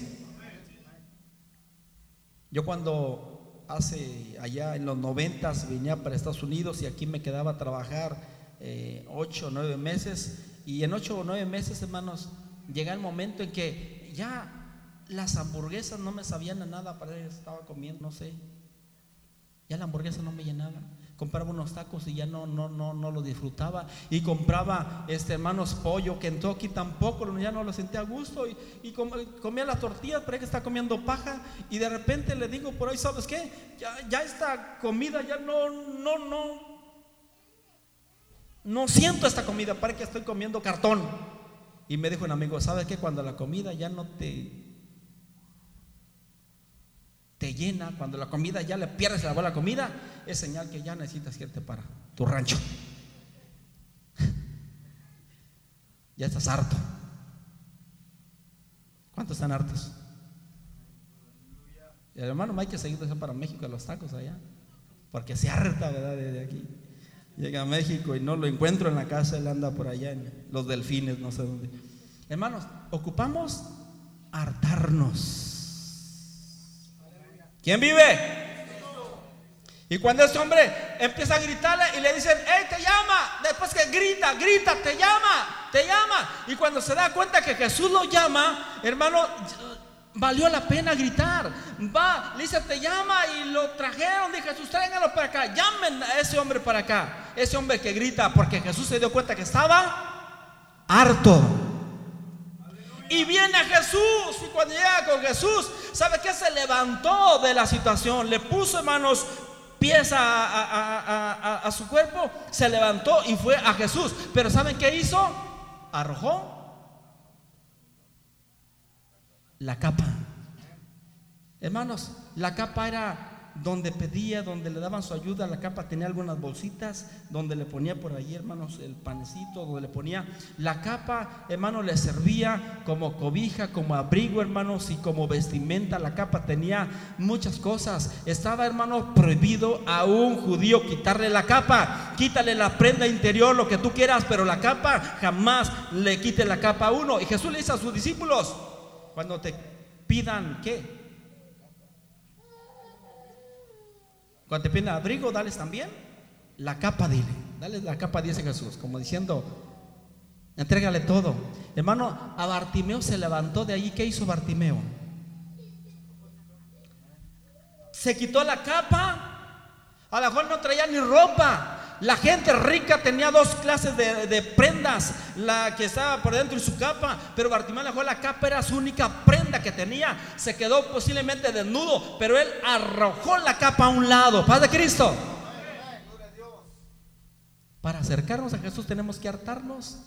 Yo cuando hace allá en los noventas venía para Estados Unidos y aquí me quedaba a trabajar eh, ocho o nueve meses. Y en ocho o nueve meses, hermanos, llega el momento en que ya las hamburguesas no me sabían a nada, para estaba comiendo, no sé. Ya la hamburguesa no me llenaba. Compraba unos tacos y ya no, no, no, no lo disfrutaba. Y compraba, este, hermanos, pollo, Kentucky tampoco, ya no lo sentía a gusto. Y, comía las tortillas, pero que está comiendo paja. Y de repente le digo por ahí, ¿sabes qué? Ya, ya esta comida ya no, no, no. No siento esta comida, parece que estoy comiendo cartón. Y me dijo un amigo, ¿sabes qué? Cuando la comida ya no te, te llena, cuando la comida ya le pierdes la buena comida, es señal que ya necesitas irte para tu rancho. ya estás harto. ¿Cuántos están hartos? Y el hermano hay que seguir para México a los tacos allá, porque se harta, ¿verdad? Desde aquí. Llega a México y no lo encuentro en la casa, él anda por allá los delfines, no sé dónde. Hermanos, ocupamos hartarnos. ¿Quién vive? Y cuando este hombre empieza a gritarle y le dicen, hey, te llama, después que grita, grita, te llama, te llama. Y cuando se da cuenta que Jesús lo llama, hermano, Valió la pena gritar. Va, dice, te llama y lo trajeron. Dije, Jesús, tráiganlo para acá. Llamen a ese hombre para acá. Ese hombre que grita porque Jesús se dio cuenta que estaba harto. Y viene Jesús. Y cuando llega con Jesús, ¿sabe qué? Se levantó de la situación. Le puso, hermanos, pies a, a su cuerpo. Se levantó y fue a Jesús. Pero ¿saben qué hizo? Arrojó la capa. Hermanos, la capa era donde pedía, donde le daban su ayuda, la capa tenía algunas bolsitas, donde le ponía por ahí, hermanos, el panecito, donde le ponía la capa, hermanos, le servía como cobija, como abrigo, hermanos, y como vestimenta. La capa tenía muchas cosas. Estaba, hermanos, prohibido a un judío quitarle la capa. Quítale la prenda interior, lo que tú quieras, pero la capa jamás le quite la capa a uno. Y Jesús le dice a sus discípulos, cuando te pidan qué? Cuando te piden abrigo, dales también la capa, dile. Dale la capa, dice Jesús, como diciendo, entrégale todo. Hermano, a Bartimeo se levantó de allí. ¿Qué hizo Bartimeo? Se quitó la capa. A lo mejor no traía ni ropa. La gente rica tenía dos clases de, prendas, la que estaba por dentro y su capa, pero Bartimeo dejó la capa, era su única prenda que tenía. Se quedó posiblemente desnudo, pero él arrojó la capa a un lado. Paz de Cristo. Para acercarnos a Jesús tenemos que hartarnos.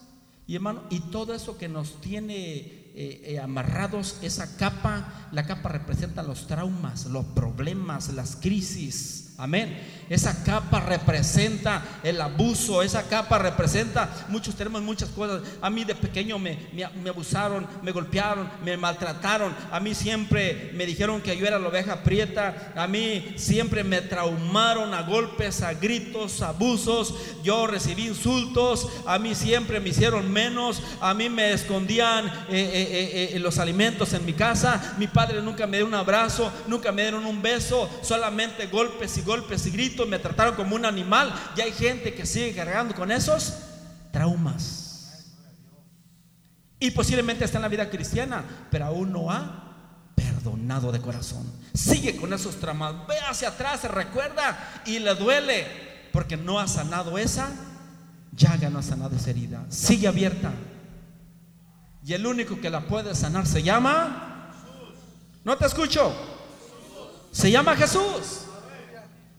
Y hermano, y todo eso que nos tiene eh, eh, amarrados, esa capa, la capa representa los traumas, los problemas, las crisis Amén. Esa capa representa el abuso, esa capa representa, muchos tenemos muchas cosas. A mí de pequeño me, me, abusaron, me golpearon, me maltrataron. A mí siempre me dijeron que yo era la oveja prieta. A mí siempre me traumaron a golpes, a gritos, abusos. Yo recibí insultos. A mí siempre me hicieron menos. A mí me escondían eh, eh, eh, los alimentos en mi casa. Mi padre nunca me dio un abrazo, nunca me dieron un beso, solamente golpes y golpes y gritos, me trataron como un animal. Y hay gente que sigue cargando con esos traumas. Y posiblemente está en la vida cristiana, pero aún no ha perdonado de corazón. Sigue con esos traumas. Ve hacia atrás, se recuerda y le duele porque no ha sanado esa llaga no ha sanado esa herida. Sigue abierta. Y el único que la puede sanar se llama. No te escucho. Se llama Jesús.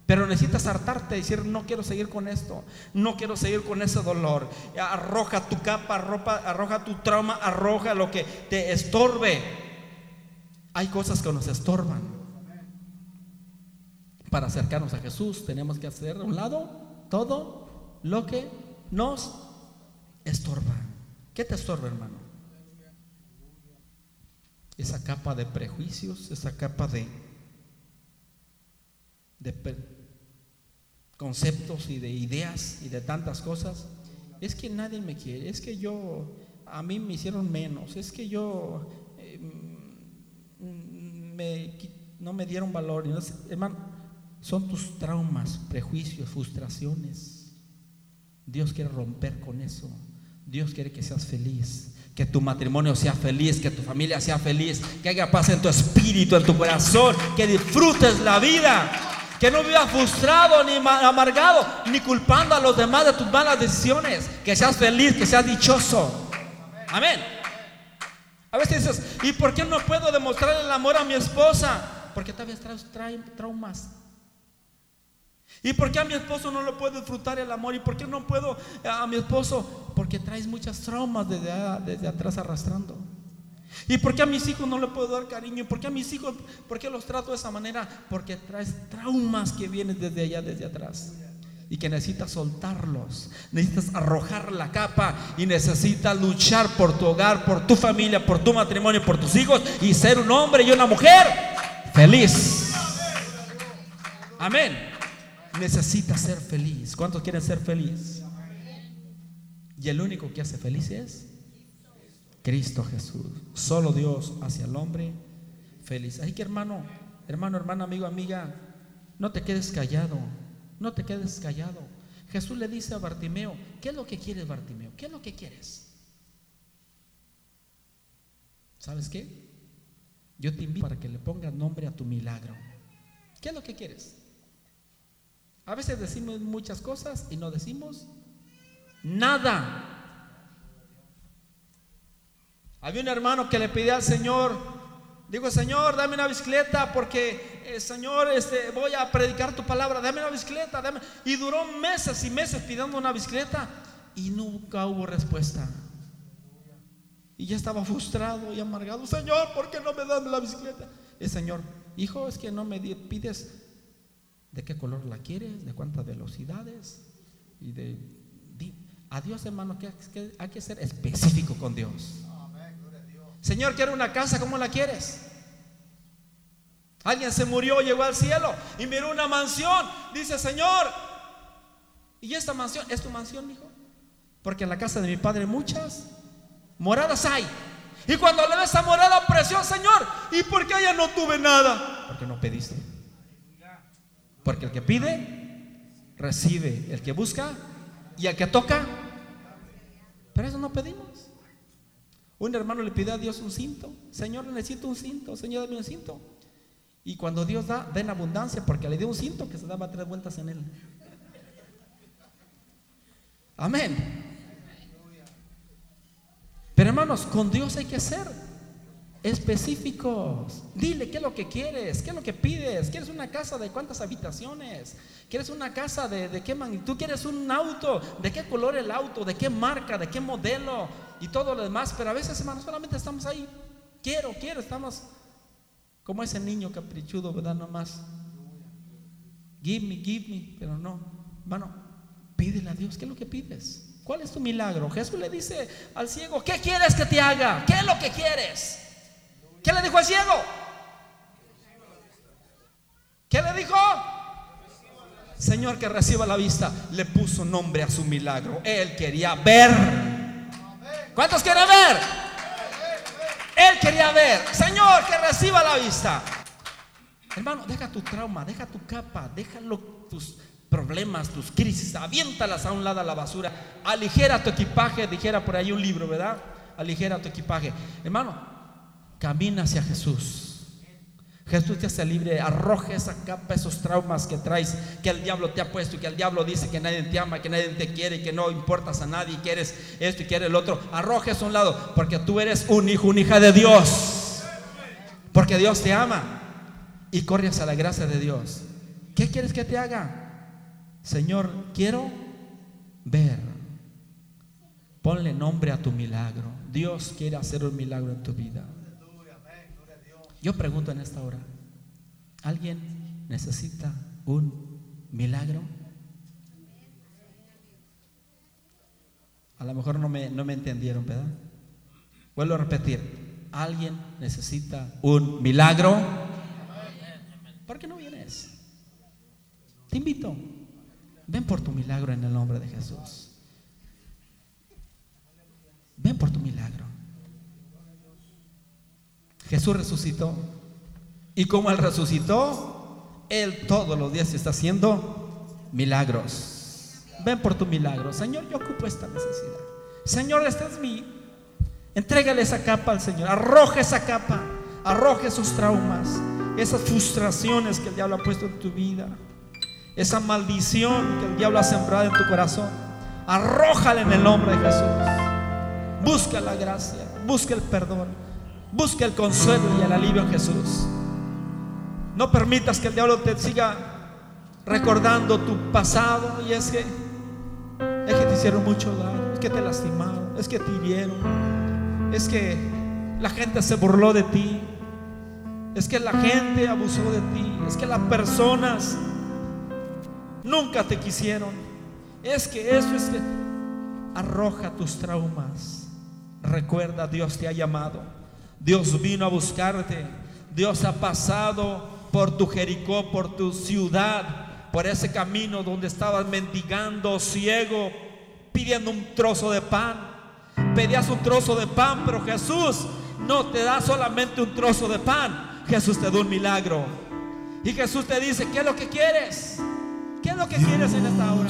Pero necesitas hartarte decir, no quiero seguir con esto, no quiero seguir con ese dolor. Arroja tu capa, arroja, arroja tu trauma, arroja lo que te estorbe. Hay cosas que nos estorban. Para acercarnos a Jesús tenemos que hacer a un lado todo lo que nos estorba. ¿Qué te estorba, hermano? Esa capa de prejuicios, esa capa de, conceptos y de ideas y de tantas cosas. Es que nadie me quiere, es que yo, a mí me hicieron menos, es que yo, eh, me, no me dieron valor. hermano, son tus traumas, prejuicios, frustraciones. Dios quiere romper con eso. Dios quiere que seas feliz, que tu matrimonio sea feliz, que tu familia sea feliz, que haya paz en tu espíritu, en tu corazón, que disfrutes la vida, que no vivas frustrado ni amargado, ni culpando a los demás de tus malas decisiones, que seas feliz, que seas dichoso. Amén. A veces dices, ¿y por qué no puedo demostrar el amor a mi esposa? Porque tal vez trae traumas ¿Y por qué a mi esposo no lo puedo disfrutar el amor? ¿Y por qué no puedo a mi esposo? Porque traes muchas traumas desde, desde atrás arrastrando. ¿Y por qué a mis hijos no le puedo dar cariño? ¿Y por qué a mis hijos, por qué los trato de esa manera? Porque traes traumas que vienen desde allá, desde atrás. Y que necesitas soltarlos, necesitas arrojar la capa y necesitas luchar por tu hogar, por tu familia, por tu matrimonio, por tus hijos y ser un hombre y una mujer feliz. Amén necesita ser feliz. ¿Cuántos quieren ser feliz? Y el único que hace feliz es Cristo Jesús. Solo Dios hacia el hombre feliz. Así que hermano, hermano, hermana, amigo, amiga, no te quedes callado. No te quedes callado. Jesús le dice a Bartimeo, ¿qué es lo que quieres, Bartimeo? ¿Qué es lo que quieres? ¿Sabes qué? Yo te invito para que le pongas nombre a tu milagro. ¿Qué es lo que quieres? A veces decimos muchas cosas y no decimos nada. Había un hermano que le pedía al Señor, digo, Señor, dame una bicicleta porque, eh, Señor, este, voy a predicar tu palabra, dame una bicicleta. Dame. Y duró meses y meses pidiendo una bicicleta y nunca hubo respuesta. Y ya estaba frustrado y amargado, Señor, ¿por qué no me das la bicicleta? El Señor, hijo, es que no me pides de qué color la quieres, de cuántas velocidades y de, a Dios hermano que, hay que ser específico con Dios. Señor, quiero una casa, ¿cómo la quieres? Alguien se murió, llegó al cielo y miró una mansión. Dice, Señor, ¿y esta mansión es tu mansión, hijo? Porque en la casa de mi padre muchas moradas hay. Y cuando le ves esa morada, presión, Señor, ¿y por qué allá no tuve nada? Porque no pediste. Porque el que pide, recibe. El que busca y el que toca. Pero eso no pedimos. Un hermano le pide a Dios un cinto. Señor, necesito un cinto. Señor, dame un cinto. Y cuando Dios da, da en abundancia, porque le dio un cinto que se daba tres vueltas en él. Amén. Pero hermanos, con Dios hay que ser específicos. Dile qué es lo que quieres, qué es lo que pides. ¿Quieres una casa de cuántas habitaciones? ¿Quieres una casa de, de qué magnitud? ¿Quieres un auto? ¿De qué color el auto? ¿De qué marca? ¿De qué modelo? Y todo lo demás. Pero a veces, hermanos, solamente estamos ahí. Quiero, quiero, estamos como ese niño caprichudo, ¿verdad? No más. Give me, give me. Pero no, hermano, pídele a Dios. ¿Qué es lo que pides? ¿Cuál es tu milagro? Jesús le dice al ciego, ¿qué quieres que te haga? ¿Qué es lo que quieres? ¿Qué le dijo al ciego? ¿Qué le dijo? Señor que reciba la vista, le puso nombre a su milagro. Él quería ver. ¿Cuántos quieren ver? Él quería ver. Señor que reciba la vista. Hermano, deja tu trauma, deja tu capa, déjalo tus problemas, tus crisis, aviéntalas a un lado a la basura. Aligera tu equipaje, dijera por ahí un libro, ¿verdad? Aligera tu equipaje. Hermano, Camina hacia Jesús. Jesús te hace libre, arroja esa capa, esos traumas que traes, que el diablo te ha puesto que el diablo dice que nadie te ama, que nadie te quiere, que no importas a nadie, que eres esto y que eres el otro. Arroja eso a un lado, porque tú eres un hijo, una hija de Dios. Porque Dios te ama y corres a la gracia de Dios. ¿Qué quieres que te haga? Señor, quiero ver. Ponle nombre a tu milagro. Dios quiere hacer un milagro en tu vida. Yo pregunto en esta hora, ¿alguien necesita un milagro? A lo mejor no me, no me entendieron, ¿verdad? Vuelvo a repetir, ¿alguien necesita un milagro? ¿Por qué no vienes? Te invito, ven por tu milagro en el nombre de Jesús. Ven por tu milagro. Jesús resucitó. Y como Él resucitó, Él todos los días está haciendo milagros. Ven por tu milagro. Señor, yo ocupo esta necesidad. Señor, esta es mi. Entrégale esa capa al Señor. Arroja esa capa. Arroja esos traumas. Esas frustraciones que el diablo ha puesto en tu vida. Esa maldición que el diablo ha sembrado en tu corazón. Arrójala en el nombre de Jesús. Busca la gracia. Busca el perdón. Busca el consuelo y el alivio en Jesús. No permitas que el diablo te siga recordando tu pasado y es que es que te hicieron mucho daño, es que te lastimaron, es que te hirieron, es que la gente se burló de ti, es que la gente abusó de ti, es que las personas nunca te quisieron, es que eso es que arroja tus traumas. Recuerda, Dios te ha llamado. Dios vino a buscarte. Dios ha pasado por tu Jericó, por tu ciudad, por ese camino donde estabas mendigando, ciego, pidiendo un trozo de pan. Pedías un trozo de pan, pero Jesús no te da solamente un trozo de pan. Jesús te da un milagro. Y Jesús te dice, ¿qué es lo que quieres? ¿Qué es lo que quieres en esta hora?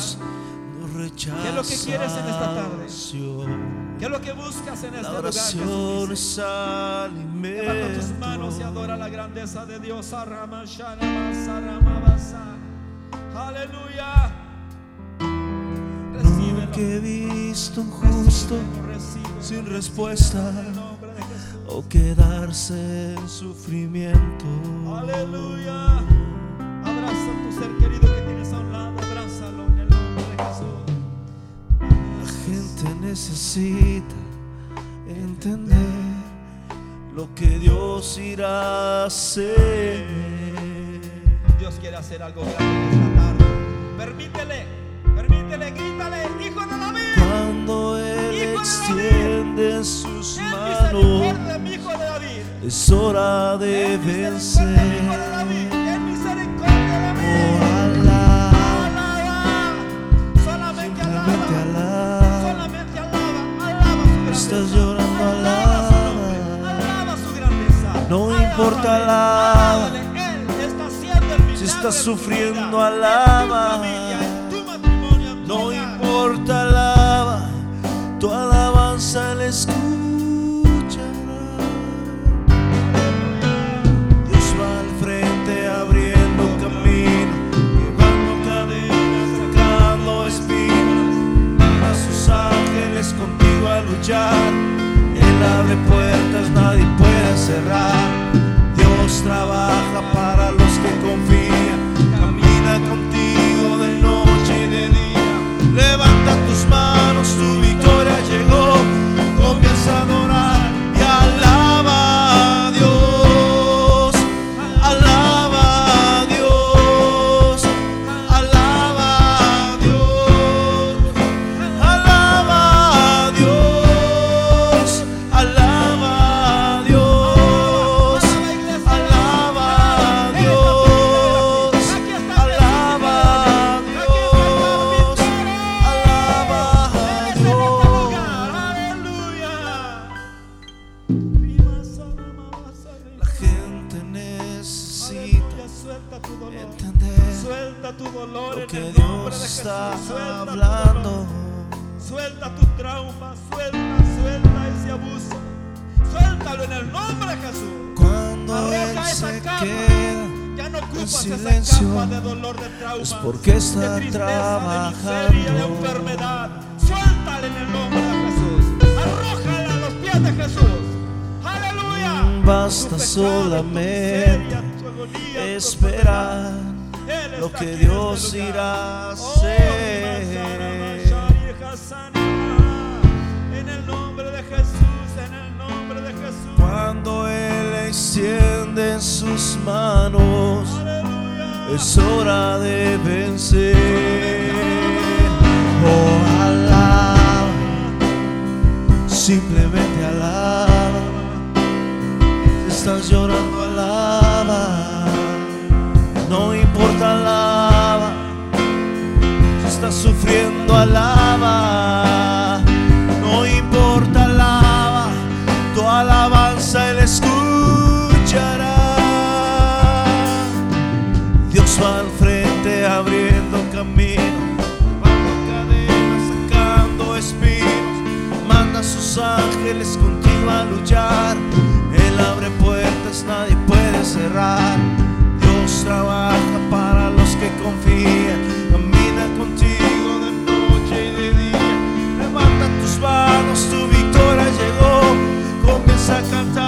¿Qué es lo que quieres en esta tarde? ¿Qué es lo que buscas en este lugar? Jesús. Levanta tus manos y adora la grandeza de Dios. Aleluya. Nunca he visto un justo sin respuesta o quedarse en sufrimiento. Aleluya. La gente necesita entender lo que Dios irá a hacer. Dios quiere hacer algo grande esta tarde. Permítele, permítele, grítale, hijo de David. Cuando Él Hijo extiende sus manos, es hora de vencer. No importa, alaba. el Si estás sufriendo, alaba. No importa, alaba, tu alabanza le escuchará. Luchar. Él abre puertas, nadie puede cerrar. Dios trabaja para los que confían. Camina contigo de noche y de día. Levanta tus manos, tu victoria llegó. Comienza a de tristeza, de miseria, de enfermedad. Suéltala en el nombre de Jesús. Arrójala a los pies de Jesús. Aleluya. Basta solamente esperar lo que Dios este lugar. irá a Oh, hacer. En el nombre de Jesús, en el nombre de Jesús. Cuando Él extiende sus manos. Es hora de vencer. Oh, alaba, simplemente alaba. Estás llorando, alaba. No importa, alaba. Estás sufriendo, alaba. Nadie puede cerrar. Dios trabaja para los que confían, camina contigo de noche y de día. Levanta tus manos, tu victoria llegó. Comienza a cantar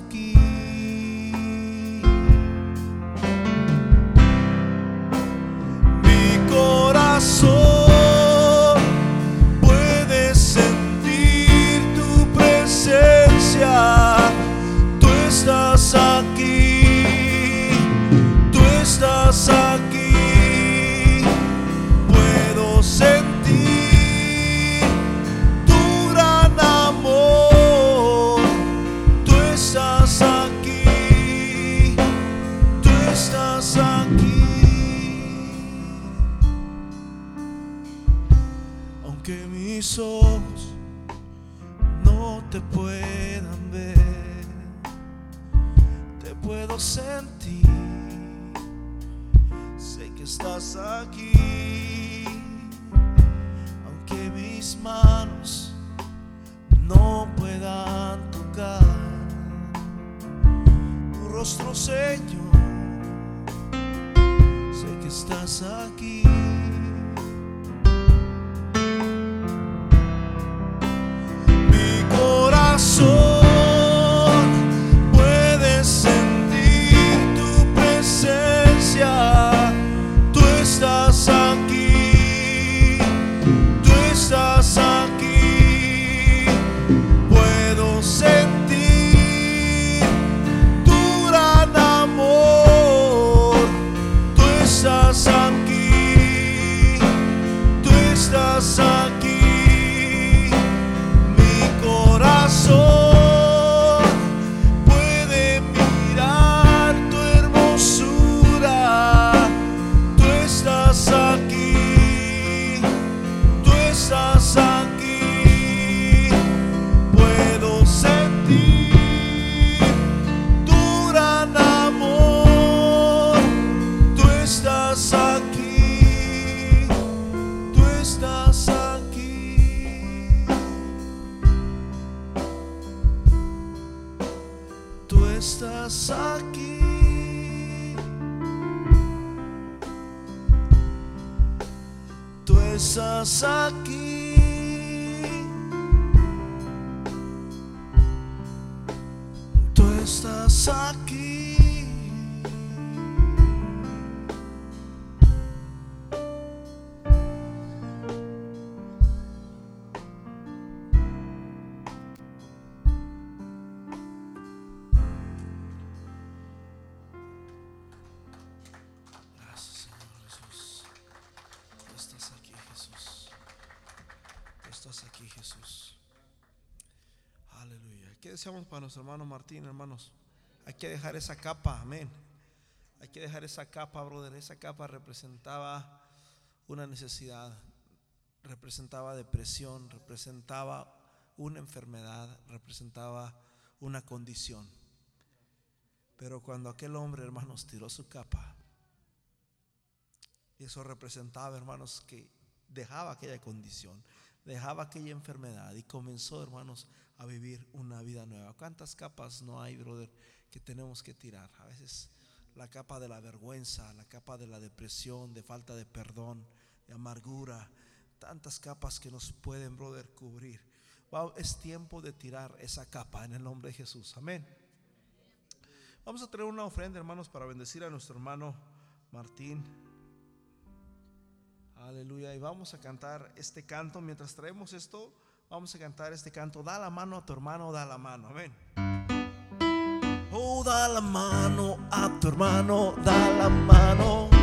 estás estás aquí. Aleluya. ¿Qué deseamos para nuestro hermano Martín, hermanos? Hay que dejar esa capa, amén. Hay que dejar esa capa, brother. Esa capa representaba una necesidad, representaba depresión, representaba una enfermedad, representaba una condición. Pero cuando aquel hombre, hermanos, tiró su capa, eso representaba, hermanos, que dejaba aquella condición, dejaba aquella enfermedad y comenzó, hermanos, a vivir una vida nueva. ¿Cuántas capas no hay, brother, que tenemos que tirar? A veces la capa de la vergüenza, la capa de la depresión, de falta de perdón, de amargura, tantas capas que nos pueden, brother, cubrir. Va- es tiempo de tirar esa capa en el nombre de Jesús. Amén. Vamos a traer una ofrenda, hermanos, para bendecir a nuestro hermano Martín. Aleluya. Y vamos a cantar este canto. Mientras traemos esto, vamos a cantar este canto. Da la mano a tu hermano, da la mano. Amén. Oh, da la mano a tu hermano, da la mano.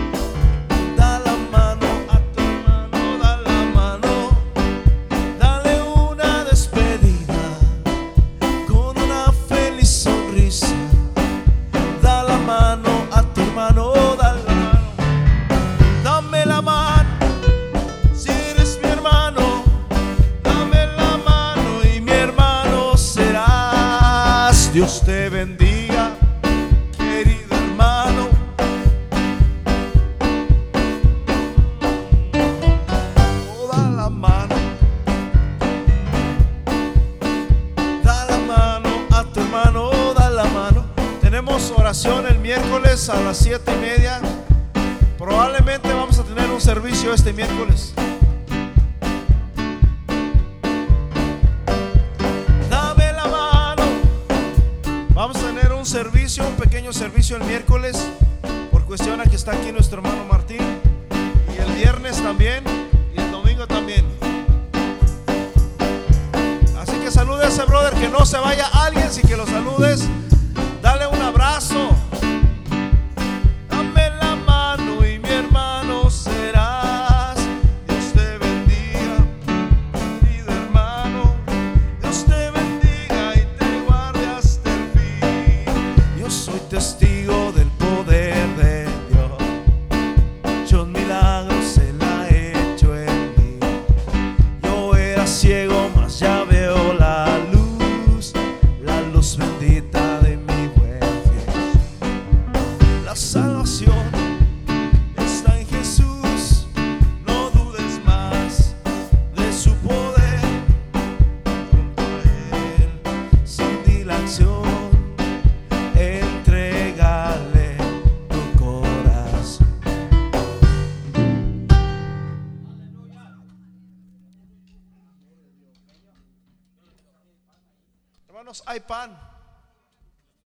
Pan.